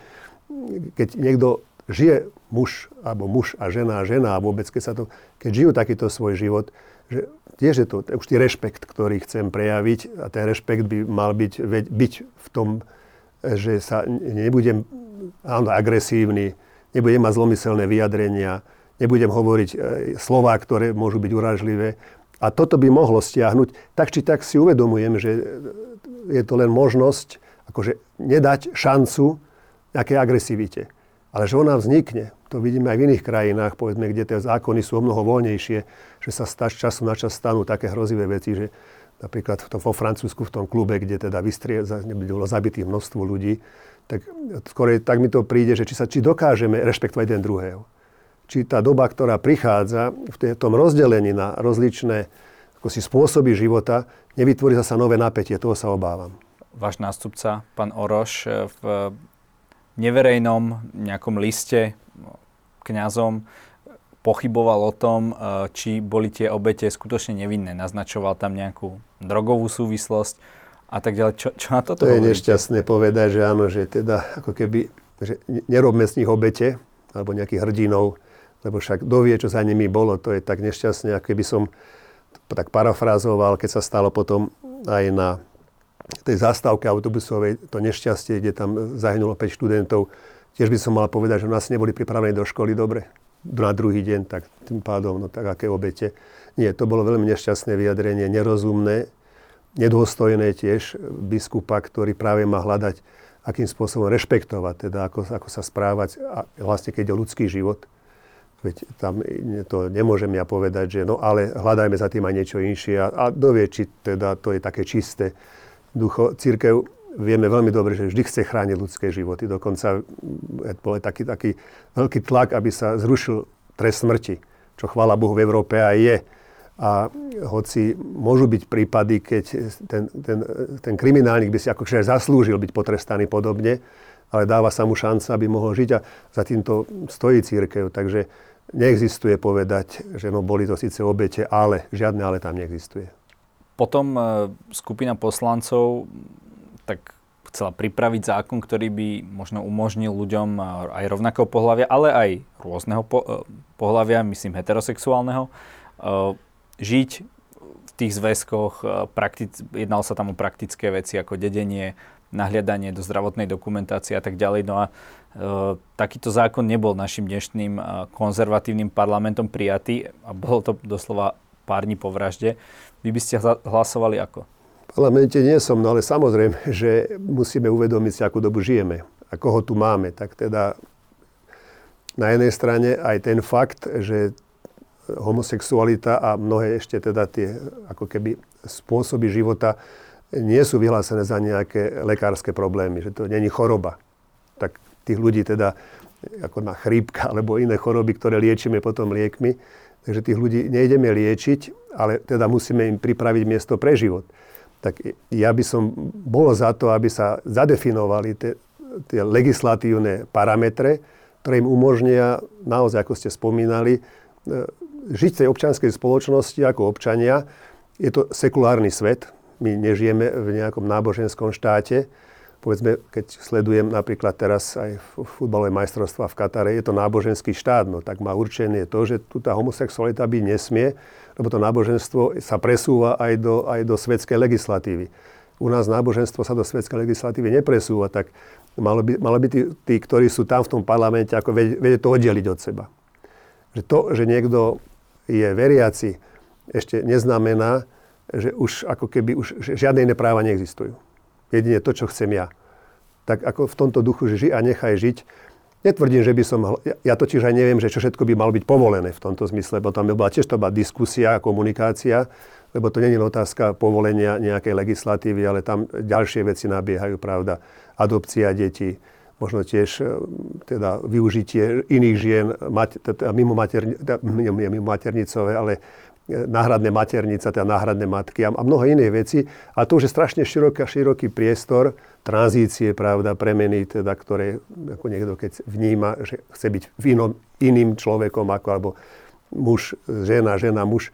keď niekto žije muž, alebo muž a žena a žena a vôbec, keď, sa to, keď žijú takýto svoj život, že tiež je to už tý rešpekt, ktorý chcem prejaviť a ten rešpekt by mal byť, byť v tom, že sa nebudem áno, agresívny, nebudem mať zlomyselné vyjadrenia, nebudem hovoriť e, slova, ktoré môžu byť uražlivé. A toto by mohlo stiahnuť. Tak či tak si uvedomujem, že je to len možnosť akože nedať šancu nejakej agresivite. Ale že ona vznikne, to vidíme aj v iných krajinách, povedzme, kde tie zákony sú o mnoho voľnejšie, že sa z času na čas stanú také hrozivé veci, že napríklad v tom, vo Francúzsku, v tom klube, kde teda vystrie, bolo zabitých množstvo ľudí, tak skôr tak mi to príde, že či, sa, či dokážeme rešpektovať jeden druhého. Či tá doba, ktorá prichádza v tom rozdelení na rozličné ako si spôsoby života, nevytvorí zasa nové napätie. Toho sa obávam. Váš nástupca, pán Oroš, v neverejnom nejakom liste kňazom pochyboval o tom, e, či boli tie obete skutočne nevinné. Naznačoval tam nejakú drogovú súvislosť a tak ďalej. Čo, čo na toto To je nešťastné povedať, že áno, že teda ako keby, že nerobme z nich obete, alebo nejakých hrdinov, lebo však dovie, čo za nimi bolo, to je tak nešťastné, ako keby som tak parafrázoval, keď sa stalo potom aj na tej zastávke autobusovej, to nešťastie, kde tam zahynulo 5 študentov, tiež by som mal povedať, že nás neboli pripravení do školy dobre na druhý deň, tak tým pádom, no tak aké obete. Nie, to bolo veľmi nešťastné vyjadrenie, nerozumné, nedôstojné tiež biskupa, ktorý práve má hľadať, akým spôsobom rešpektovať, teda ako, ako sa správať, a vlastne keď je ľudský život. Veď tam to nemôžem ja povedať, že no ale hľadajme za tým aj niečo inšie a, a dovie, či teda to je také čisté ducho, církev vieme veľmi dobre, že vždy chce chrániť ľudské životy. Dokonca bol taký, taký veľký tlak, aby sa zrušil trest smrti, čo chvála Bohu v Európe aj je. A hoci môžu byť prípady, keď ten, ten, ten kriminálnik by si akože zaslúžil byť potrestaný podobne, ale dáva sa mu šanca, aby mohol žiť a za týmto stojí církev. Takže neexistuje povedať, že no boli to síce obete, ale žiadne ale tam neexistuje. Potom e, skupina poslancov tak chcela pripraviť zákon, ktorý by možno umožnil ľuďom e, aj rovnakého pohľavia, ale aj rôzneho po, e, pohľavia, myslím heterosexuálneho, žiť v tých zväzkoch, praktic, jednalo sa tam o praktické veci ako dedenie, nahliadanie do zdravotnej dokumentácie a tak ďalej. No a e, takýto zákon nebol našim dnešným konzervatívnym parlamentom prijatý a bolo to doslova pár dní po vražde. Vy by ste hlasovali ako? Parlamente nie som, no ale samozrejme, [laughs] že musíme uvedomiť si, akú dobu žijeme a koho tu máme. Tak teda na jednej strane aj ten fakt, že homosexualita a mnohé ešte teda tie ako keby spôsoby života nie sú vyhlásené za nejaké lekárske problémy, že to není choroba. Tak tých ľudí teda ako na chrípka [laughs] alebo iné choroby, ktoré liečíme potom liekmi, Takže tých ľudí nejdeme liečiť, ale teda musíme im pripraviť miesto pre život. Tak ja by som bol za to, aby sa zadefinovali tie, tie legislatívne parametre, ktoré im umožnia naozaj, ako ste spomínali, e, žiť v tej občianskej spoločnosti ako občania. Je to sekulárny svet. My nežijeme v nejakom náboženskom štáte povedzme, keď sledujem napríklad teraz aj futbalové majstrovstva v Katare, je to náboženský štát, no tak má určené to, že tu tá homosexualita byť nesmie, lebo to náboženstvo sa presúva aj do, aj do svetskej legislatívy. U nás náboženstvo sa do svetskej legislatívy nepresúva, tak malo by, malo by tí, tí, ktorí sú tam v tom parlamente, ako vedieť to oddeliť od seba. Že to, že niekto je veriaci, ešte neznamená, že už ako keby už žiadne iné práva neexistujú jedine to, čo chcem ja. Tak ako v tomto duchu, že ži a nechaj žiť. Netvrdím, že by som... Ja totiž aj neviem, že čo všetko by malo byť povolené v tomto zmysle, lebo tam by bola tiež to bola diskusia, komunikácia, lebo to nie je otázka povolenia nejakej legislatívy, ale tam ďalšie veci nabiehajú, pravda. Adopcia detí, možno tiež e, teda využitie iných žien, mimo, materni, mimo maternicové, ale náhradné maternice, teda náhradné matky a, mnoho iných vecí. A to už je strašne široký, široký priestor tranzície, pravda, premeny, teda, ktoré ako niekto keď vníma, že chce byť v inom, iným človekom, ako alebo muž, žena, žena, muž.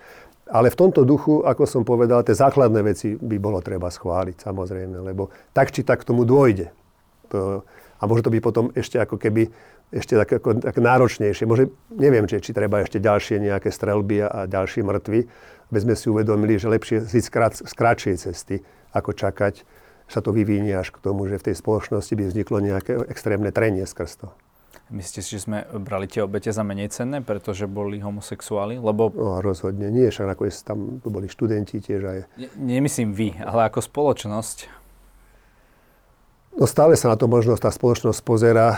Ale v tomto duchu, ako som povedal, tie základné veci by bolo treba schváliť, samozrejme, lebo tak či tak k tomu dôjde. To, a môže to byť potom ešte ako keby ešte tak, ako, tak náročnejšie. Môže, neviem, či, či treba ešte ďalšie nejaké strelby a, a ďalšie mŕtvy, aby sme si uvedomili, že lepšie ísť z kratšej cesty, ako čakať, sa to vyvinie až k tomu, že v tej spoločnosti by vzniklo nejaké extrémne trenie skrz to. Myslíte si, že sme brali tie obete za menej cenné, pretože boli homosexuáli? Lebo... No, rozhodne nie, však nakoniec tam boli študenti tiež aj... Ne, nemyslím vy, ale ako spoločnosť. No stále sa na to možno tá spoločnosť pozera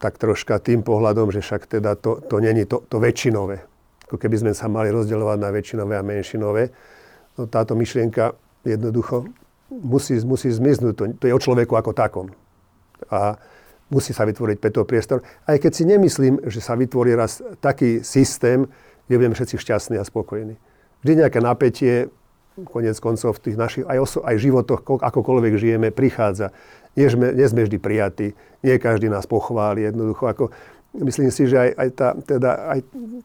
tak troška tým pohľadom, že však teda to, to není to, to väčšinové. Ako keby sme sa mali rozdeľovať na väčšinové a menšinové. No, táto myšlienka jednoducho musí, musí zmiznúť. To, to je o človeku ako takom. A musí sa vytvoriť preto priestor. Aj keď si nemyslím, že sa vytvorí raz taký systém, kde budeme všetci šťastní a spokojní. Vždy nejaké napätie, konec koncov v tých našich aj, oso- aj životoch, akokoľvek žijeme, prichádza. Nie sme, nie sme vždy prijatí, nie každý nás pochváli. Jednoducho, ako, myslím si, že aj, aj tá, teda, aj,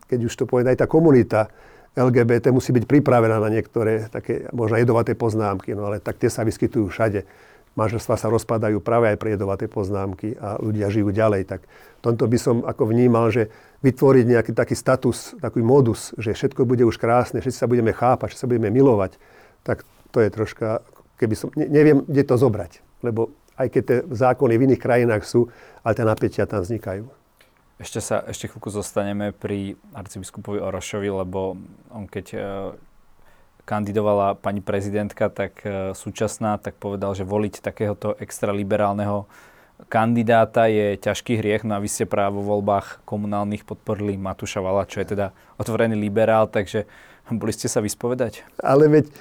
keď už to poviem, aj tá komunita LGBT musí byť pripravená na niektoré také možno jedovaté poznámky, no ale tak tie sa vyskytujú všade manželstva sa rozpadajú práve aj pre jedovaté poznámky a ľudia žijú ďalej. Tak tomto by som ako vnímal, že vytvoriť nejaký taký status, taký modus, že všetko bude už krásne, všetci sa budeme chápať, že sa budeme milovať, tak to je troška, keby som, neviem, kde to zobrať. Lebo aj keď tie zákony v iných krajinách sú, ale tie napätia tam vznikajú. Ešte sa, ešte chvíľku zostaneme pri arcibiskupovi Orošovi, lebo on keď e, kandidovala pani prezidentka, tak e, súčasná, tak povedal, že voliť takéhoto extraliberálneho kandidáta je ťažký hriech. No a vy ste práve vo voľbách komunálnych podporili Matúša Vala, čo je teda otvorený liberál, takže boli ste sa vyspovedať? Ale veď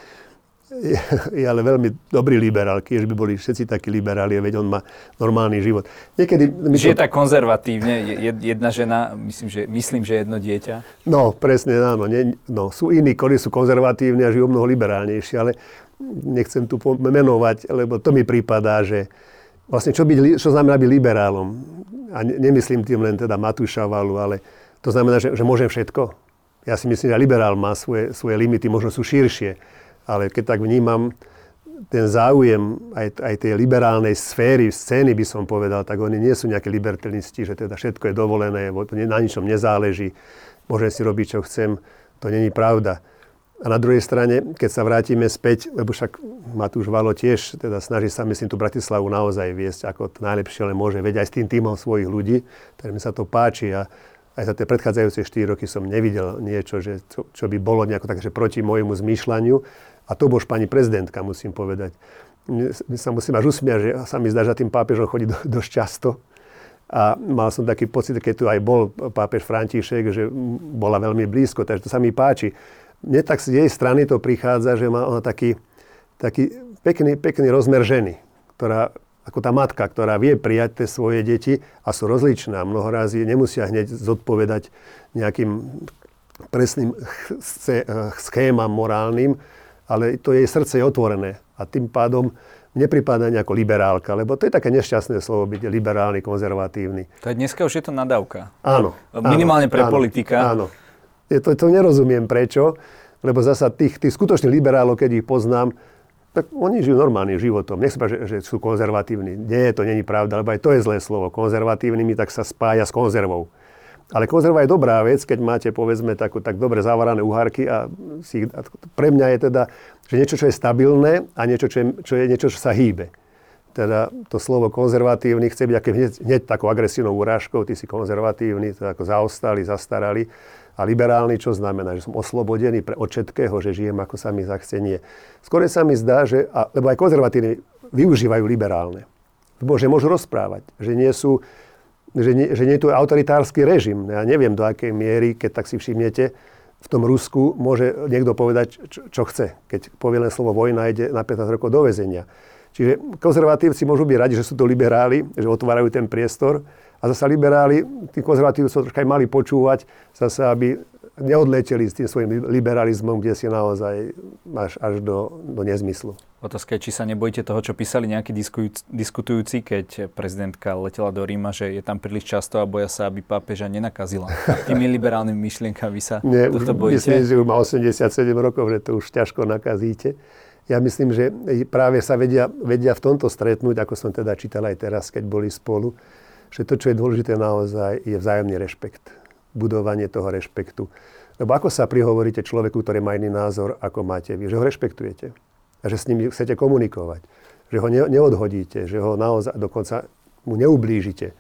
je, je ale veľmi dobrý liberál, keď by boli všetci takí liberáli, veď on má normálny život. Niekedy... Žije to... tak konzervatívne, jedna žena, myslím, že, myslím, že jedno dieťa. No, presne, áno. Nie, no, sú iní, ktorí sú konzervatívni a žijú mnoho liberálnejšie, ale nechcem tu menovať, lebo to mi prípadá, že vlastne čo, byť, čo znamená byť liberálom. A nemyslím tým len teda Matúša Valu, ale to znamená, že, že môžem všetko. Ja si myslím, že liberál má svoje, svoje limity, možno sú širšie ale keď tak vnímam ten záujem aj, aj tej liberálnej sféry, scény by som povedal, tak oni nie sú nejaké libertinisti, že teda všetko je dovolené, na ničom nezáleží, môžem si robiť, čo chcem. To není pravda. A na druhej strane, keď sa vrátime späť, lebo však Matúš Valo tiež teda snaží sa, myslím, tú Bratislavu naozaj viesť ako to najlepšie, ale môže, veď aj s tým týmom svojich ľudí, mi sa to páči a aj za tie predchádzajúce 4 roky som nevidel niečo, že, čo, čo by bolo nejako tak, že proti môjmu zmýšľaniu. A to bož pani prezidentka, musím povedať. My sa musím až usmiať, že sa mi zdá, že tým pápežom chodí do, dosť často. A mal som taký pocit, keď tu aj bol pápež František, že bola veľmi blízko, takže to sa mi páči. Mne tak z jej strany to prichádza, že má ona taký, taký pekný, pekný rozmer ženy, ktorá ako tá matka, ktorá vie prijať tie svoje deti a sú rozličné. Mnoho nemusia hneď zodpovedať nejakým presným schémam morálnym, ale to jej srdce je otvorené a tým pádom nepripadá nejako liberálka, lebo to je také nešťastné slovo byť liberálny, konzervatívny. To je dneska už je to nadávka. Áno. Minimálne pre áno, politika. Áno. Je to, to nerozumiem prečo, lebo zasa tých, tých skutočných liberálov, keď ich poznám, tak oni žijú normálnym životom. Nech sa že, že sú konzervatívni. Nie, to není pravda, lebo aj to je zlé slovo. Konzervatívnymi tak sa spája s konzervou. Ale konzerva je dobrá vec, keď máte, povedzme, takú, tak dobre zavarané uhárky a, si, a pre mňa je teda, že niečo, čo je stabilné a niečo, čo je, čo je niečo, čo sa hýbe. Teda to slovo konzervatívny chce byť hneď, hneď takou agresívnou urážkou, ty si konzervatívny, to ako zaostali, zastarali. A liberálny, čo znamená, že som oslobodený pre od všetkého, že žijem ako sa mi zachce, nie. Skôr sa mi zdá, že, a, lebo aj konzervatívni využívajú liberálne. Lebo že môžu rozprávať, že nie sú, že nie, že nie je tu autoritársky režim. Ja neviem, do akej miery, keď tak si všimnete, v tom Rusku môže niekto povedať, čo, čo chce. Keď povie len slovo vojna, ide na 15 rokov do väzenia. Čiže konzervatívci môžu byť radi, že sú to liberáli, že otvárajú ten priestor. A zase liberáli, tí konzervatívci sa troška aj mali počúvať, zase aby neodleteli s tým svojim liberalizmom, kde si naozaj máš až do, do nezmyslu. Otázka je, či sa nebojíte toho, čo písali nejakí diskutujúci, keď prezidentka letela do Ríma, že je tam príliš často a boja sa, aby pápeža nenakazila. Tými liberálnymi myšlienkami sa [laughs] Nie, tohto bojíte? Myslím, že už má 87 rokov, že to už ťažko nakazíte. Ja myslím, že práve sa vedia, vedia v tomto stretnúť, ako som teda čítal aj teraz, keď boli spolu, že to, čo je dôležité naozaj, je vzájomný rešpekt. Budovanie toho rešpektu. Lebo ako sa prihovoríte človeku, ktorý má iný názor, ako máte vy, že ho rešpektujete a že s ním chcete komunikovať. Že ho ne, neodhodíte, že ho naozaj dokonca mu neublížite.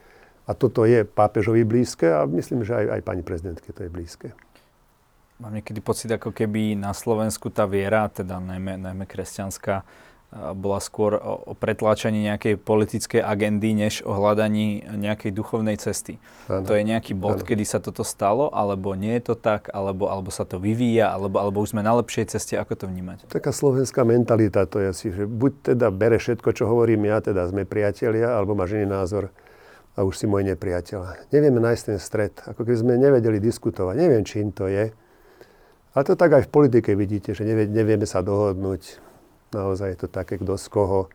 A toto je pápežovi blízke a myslím, že aj, aj pani prezidentke to je blízke. Mám niekedy pocit, ako keby na Slovensku tá viera, teda najmä, najmä kresťanská, bola skôr o, o pretláčaní nejakej politickej agendy, než o hľadaní nejakej duchovnej cesty. Ano. To je nejaký bod, ano. kedy sa toto stalo, alebo nie je to tak, alebo, alebo sa to vyvíja, alebo, alebo už sme na lepšej ceste. Ako to vnímať? Taká slovenská mentalita to je asi, že buď teda bere všetko, čo hovorím ja, teda sme priatelia, alebo máš iný názor a už si môj nepriateľ. Nevieme nájsť ten stred, ako keby sme nevedeli diskutovať. Neviem, čím to je. Ale to tak aj v politike vidíte, že nevieme sa dohodnúť Naozaj je to také, kto z koho.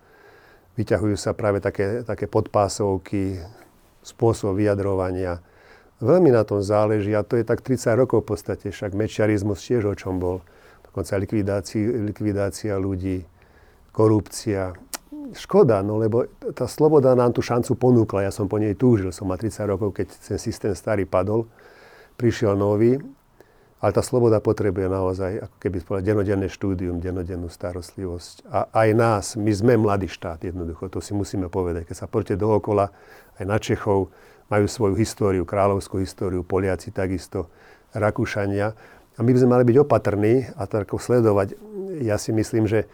Vyťahujú sa práve také, také podpásovky, spôsob vyjadrovania. Veľmi na tom záleží a to je tak 30 rokov v podstate, však mečiarizmus tiež o čom bol. Dokonca likvidácia ľudí, korupcia. Škoda, no lebo tá sloboda nám tú šancu ponúkla. Ja som po nej túžil. Som mal 30 rokov, keď ten systém starý padol. Prišiel nový ale tá sloboda potrebuje naozaj, ako keby povedal, denodenné štúdium, denodennú starostlivosť. A aj nás, my sme mladý štát jednoducho, to si musíme povedať. Keď sa poďte dookola, aj na Čechov, majú svoju históriu, kráľovskú históriu, Poliaci takisto, Rakúšania. A my by sme mali byť opatrní a tak sledovať. Ja si myslím, že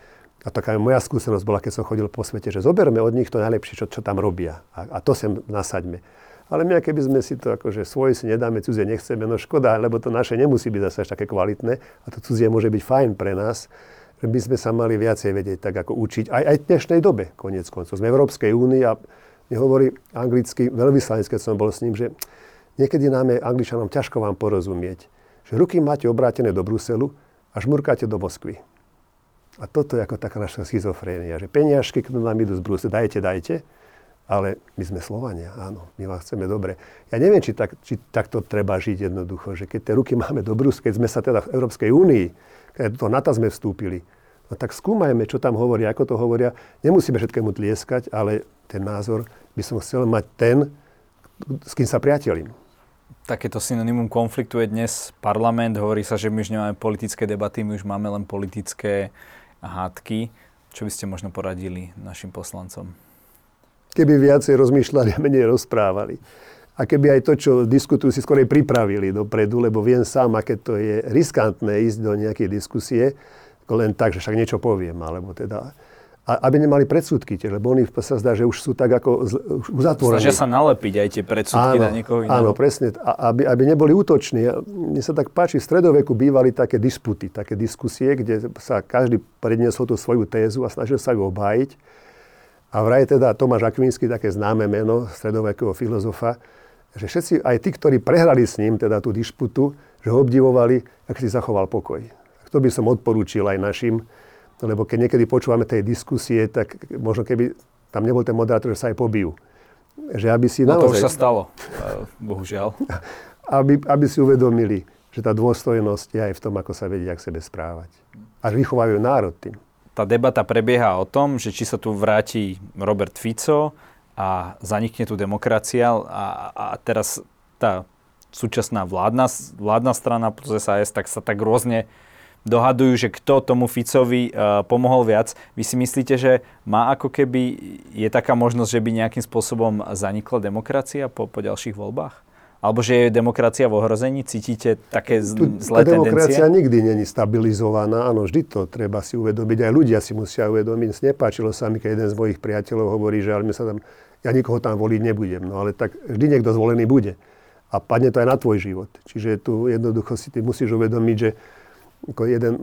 a taká moja skúsenosť bola, keď som chodil po svete, že zoberme od nich to najlepšie, čo, čo tam robia. A, a to sem nasaďme. Ale my, keby sme si to akože svoje si nedáme, cudzie nechceme, no škoda, lebo to naše nemusí byť zase až také kvalitné a to cudzie môže byť fajn pre nás, že by sme sa mali viacej vedieť tak ako učiť, aj, aj v dnešnej dobe, koniec koncov. Sme v Európskej únii a nehovorí anglicky veľvyslanec, keď som bol s ním, že niekedy nám je angličanom ťažko vám porozumieť, že ruky máte obrátené do Bruselu a žmurkáte do Moskvy. A toto je ako taká naša schizofrénia, že peniažky, ktoré nám idú z Bruselu, dajte, dajte, ale my sme Slovania, áno, my vás chceme dobre. Ja neviem, či, tak, či takto treba žiť jednoducho, že keď tie ruky máme do brus, keď sme sa teda v Európskej únii, keď do NATO sme vstúpili, no tak skúmajme, čo tam hovoria, ako to hovoria. Nemusíme všetkému tlieskať, ale ten názor by som chcel mať ten, s kým sa priatelím. Takéto synonymum konfliktu je dnes parlament. Hovorí sa, že my už nemáme politické debaty, my už máme len politické hádky. Čo by ste možno poradili našim poslancom? Keby viacej rozmýšľali a menej rozprávali. A keby aj to, čo diskutujú, si skorej pripravili dopredu, lebo viem sám, aké to je riskantné ísť do nejakej diskusie, len tak, že však niečo poviem, alebo teda... A aby nemali predsudky tiež, lebo oni sa zdá, že už sú tak ako uzatvorení. Snažia sa nalepiť aj tie predsudky áno, na niekoho iného. Áno, presne. A aby, aby neboli útoční. Mne sa tak páči, v stredoveku bývali také disputy, také diskusie, kde sa každý predniesol tú svoju tézu a snažil sa ju obhájiť. A vraj teda Tomáš Akvinský, také známe meno stredovekého filozofa, že všetci, aj tí, ktorí prehrali s ním teda tú disputu, že ho obdivovali, ak si zachoval pokoj. To by som odporúčil aj našim, lebo keď niekedy počúvame tej diskusie, tak možno keby tam nebol ten moderátor, že sa aj pobijú. Že aby si no naozaj... to už sa stalo, bohužiaľ. [laughs] Aby, aby si uvedomili, že tá dôstojnosť je aj v tom, ako sa vedia k sebe správať. Až vychovajú národ tým tá debata prebieha o tom, že či sa tu vráti Robert Fico a zanikne tu demokracia a, a teraz tá súčasná vládna, vládna strana plus SAS tak sa tak rôzne dohadujú, že kto tomu Ficovi uh, pomohol viac. Vy si myslíte, že má ako keby, je taká možnosť, že by nejakým spôsobom zanikla demokracia po, po ďalších voľbách? Alebo že je demokracia v ohrození? Cítite také zlé tendencie? Demokracia nikdy není stabilizovaná. Áno, vždy to treba si uvedomiť. Aj ľudia si musia uvedomiť. Nepáčilo sa mi, keď jeden z mojich priateľov hovorí, že ale sa tam, ja nikoho tam voliť nebudem. No ale tak vždy niekto zvolený bude. A padne to aj na tvoj život. Čiže tu jednoducho si ty musíš uvedomiť, že ako jeden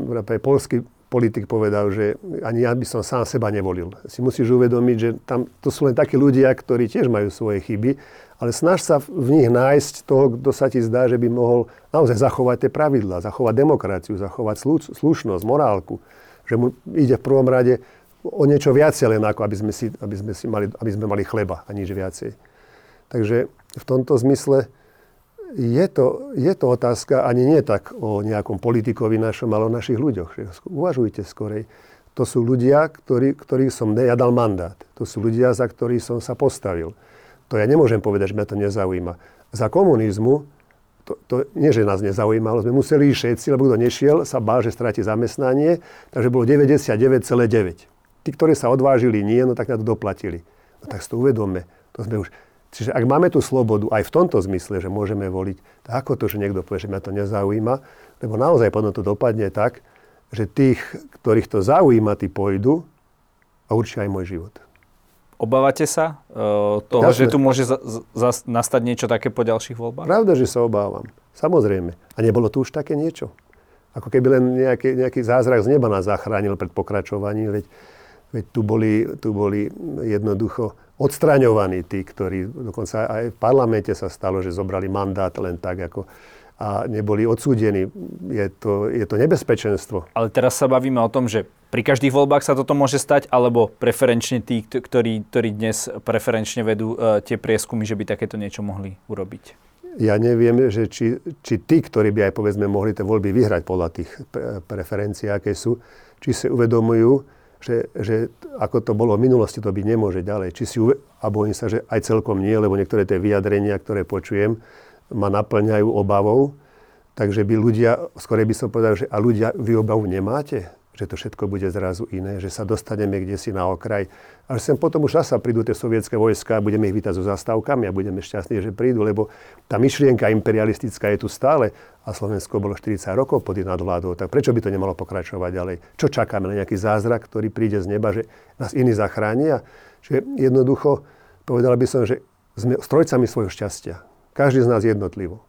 polský politik povedal, že ani ja by som sám seba nevolil. Si musíš uvedomiť, že tam to sú len takí ľudia, ktorí tiež majú svoje chyby, ale snaž sa v nich nájsť toho, kto sa ti zdá, že by mohol naozaj zachovať tie pravidlá, zachovať demokraciu, zachovať slušnosť, morálku. Že mu ide v prvom rade o niečo viacej len ako, aby sme, si, aby sme, si mali, aby sme mali chleba a nič viacej. Takže v tomto zmysle je to, je to otázka ani nie tak o nejakom politikovi našom, ale o našich ľuďoch. Uvažujte skorej. To sú ľudia, ktorí, ktorých som ne, ja dal mandát. To sú ľudia, za ktorých som sa postavil. To ja nemôžem povedať, že mňa to nezaujíma. Za komunizmu, to, to nie, že nás nezaujímalo, sme museli ísť všetci, lebo kto nešiel, sa bál, že stráti zamestnanie, takže bolo 99,9. Tí, ktorí sa odvážili nie, no tak na to doplatili. No tak si to uvedomme. To sme už Čiže ak máme tú slobodu aj v tomto zmysle, že môžeme voliť, tak ako to, že niekto povie, že mňa to nezaujíma, lebo naozaj potom to dopadne tak, že tých, ktorých to zaujíma, tí pôjdu a určia aj môj život. Obávate sa uh, toho, Jasne. že tu môže za, za, nastať niečo také po ďalších voľbách? Pravda, že sa obávam. Samozrejme. A nebolo tu už také niečo. Ako keby len nejaký, nejaký zázrak z neba nás zachránil pred pokračovaním, veď, veď tu, boli, tu boli jednoducho odstraňovaní tí, ktorí, dokonca aj v parlamente sa stalo, že zobrali mandát len tak, ako a neboli odsúdení. Je to, je to nebezpečenstvo. Ale teraz sa bavíme o tom, že pri každých voľbách sa toto môže stať, alebo preferenčne tí, ktorí, ktorí dnes preferenčne vedú uh, tie prieskumy, že by takéto niečo mohli urobiť? Ja neviem, že či, či tí, ktorí by aj povedzme mohli tie voľby vyhrať podľa tých preferencií, aké sú, či si uvedomujú, že, že ako to bolo v minulosti, to byť nemôže ďalej. Či si, a bojím sa, že aj celkom nie, lebo niektoré tie vyjadrenia, ktoré počujem, ma naplňajú obavou. Takže by ľudia, skôr by som povedal, že a ľudia, vy obavu nemáte? že to všetko bude zrazu iné, že sa dostaneme kde si na okraj. A že sem potom už sa prídu tie sovietské vojska a budeme ich vítať so zastávkami a budeme šťastní, že prídu, lebo tá myšlienka imperialistická je tu stále a Slovensko bolo 40 rokov pod nadvládou, tak prečo by to nemalo pokračovať ďalej? Čo čakáme na nejaký zázrak, ktorý príde z neba, že nás iní zachránia? Že jednoducho, povedal by som, že sme strojcami svojho šťastia. Každý z nás jednotlivo.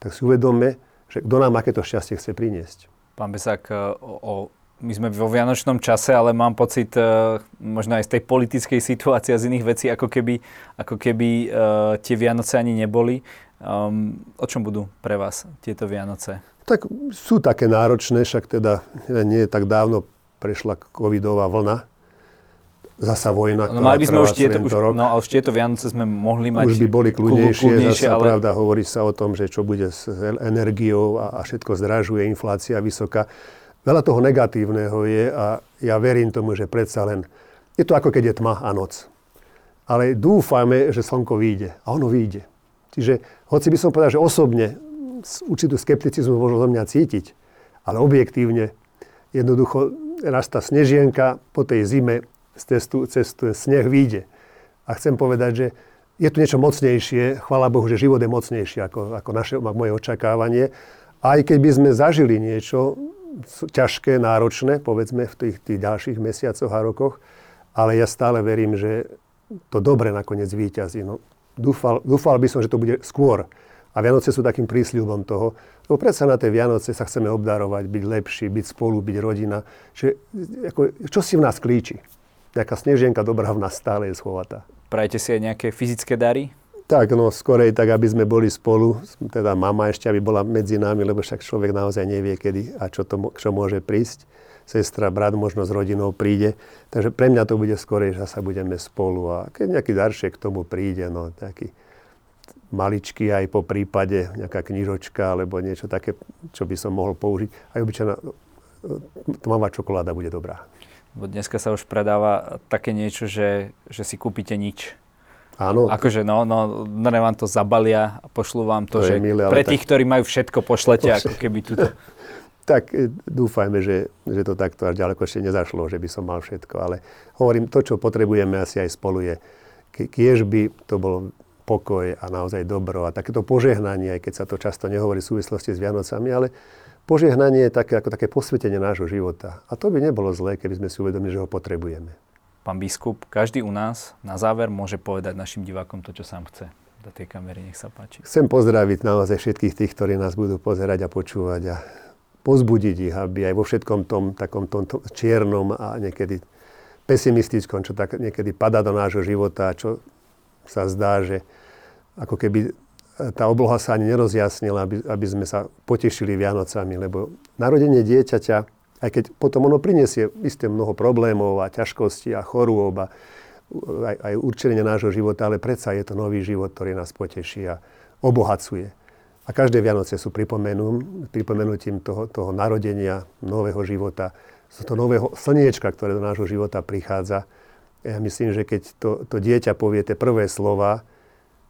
Tak si uvedomme, že kto nám akéto šťastie chce priniesť. Pán Besák, o my sme vo vianočnom čase, ale mám pocit uh, možno aj z tej politickej situácie a z iných vecí, ako keby, ako keby uh, tie Vianoce ani neboli. Um, o čom budú pre vás tieto Vianoce? Tak sú také náročné, však teda nie je tak dávno prešla covidová vlna. Zasa vojna, no, mali by sme už tieto, už, rok. No, ale už tieto Vianoce sme mohli mať Už by boli kľudnejšie, kľudnejšie zasa ale... pravda, hovorí sa o tom, že čo bude s energiou a, a všetko zdražuje, inflácia vysoká. Veľa toho negatívneho je a ja verím tomu, že predsa len je to ako keď je tma a noc. Ale dúfame, že slnko vyjde. A ono vyjde. Čiže, hoci by som povedal, že osobne určitú skepticizmu možno zo mňa cítiť, ale objektívne jednoducho raz tá snežienka po tej zime z cestu, cez sneh vyjde. A chcem povedať, že je tu niečo mocnejšie, chvála Bohu, že život je mocnejší ako, ako naše, moje očakávanie. Aj keď by sme zažili niečo, ťažké, náročné, povedzme, v tých, tých ďalších mesiacoch a rokoch, ale ja stále verím, že to dobre nakoniec víťazí. No, dúfal, dúfal by som, že to bude skôr. A Vianoce sú takým prísľubom toho, lebo predsa na tie Vianoce sa chceme obdarovať, byť lepší, byť spolu, byť rodina. Že, ako, čo si v nás klíči? Nejaká snežienka dobrá v nás stále je schovatá. Prajete si aj nejaké fyzické dary? Tak, no skorej tak, aby sme boli spolu, teda mama ešte, aby bola medzi nami, lebo však človek naozaj nevie, kedy a čo, to, čo môže prísť. Sestra, brat možno s rodinou príde. Takže pre mňa to bude skorej, že sa budeme spolu a keď nejaký daršek k tomu príde, no taký maličký aj po prípade, nejaká knižočka alebo niečo také, čo by som mohol použiť. Aj obyčajná tmavá čokoláda bude dobrá. Dneska sa už predáva také niečo, že, že si kúpite nič Áno. Akože no, no, no vám to zabalia a pošlú vám to, to že milé, pre tých, tak... ktorí majú všetko, pošlete Pošle... ako keby tuto. [laughs] tak e, dúfajme, že, že to takto až ďaleko ešte nezašlo, že by som mal všetko. Ale hovorím, to, čo potrebujeme asi aj spolu je, kiež by to bol pokoj a naozaj dobro a takéto požehnanie, aj keď sa to často nehovorí v súvislosti s Vianocami, ale požehnanie je také, ako také posvetenie nášho života. A to by nebolo zlé, keby sme si uvedomili, že ho potrebujeme. Pán biskup, každý u nás na záver môže povedať našim divákom to, čo sám chce. Do tej kamery, nech sa páči. Chcem pozdraviť naozaj všetkých tých, ktorí nás budú pozerať a počúvať a pozbudiť ich, aby aj vo všetkom tom takom tom, tom čiernom a niekedy pesimistickom, čo tak niekedy padá do nášho života, čo sa zdá, že ako keby tá obloha sa ani nerozjasnila, aby, aby sme sa potešili Vianocami, lebo narodenie dieťaťa, aj keď potom ono prinesie isté mnoho problémov a ťažkostí a chorôb a aj, aj určenie nášho života, ale predsa je to nový život, ktorý nás poteší a obohacuje. A každé Vianoce sú pripomenutím toho, toho narodenia, nového života, z toho nového slniečka, ktoré do nášho života prichádza. Ja myslím, že keď to, to dieťa povie tie prvé slova,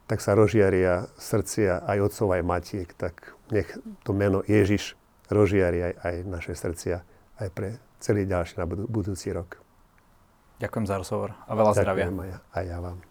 tak sa rozžiaria srdcia aj otcov, aj matiek. Tak nech to meno Ježiš rozžiari aj, aj naše srdcia, aj pre celý ďalší na budúci rok. Ďakujem za rozhovor a veľa Ďakujem zdravia. Aj, aj ja vám.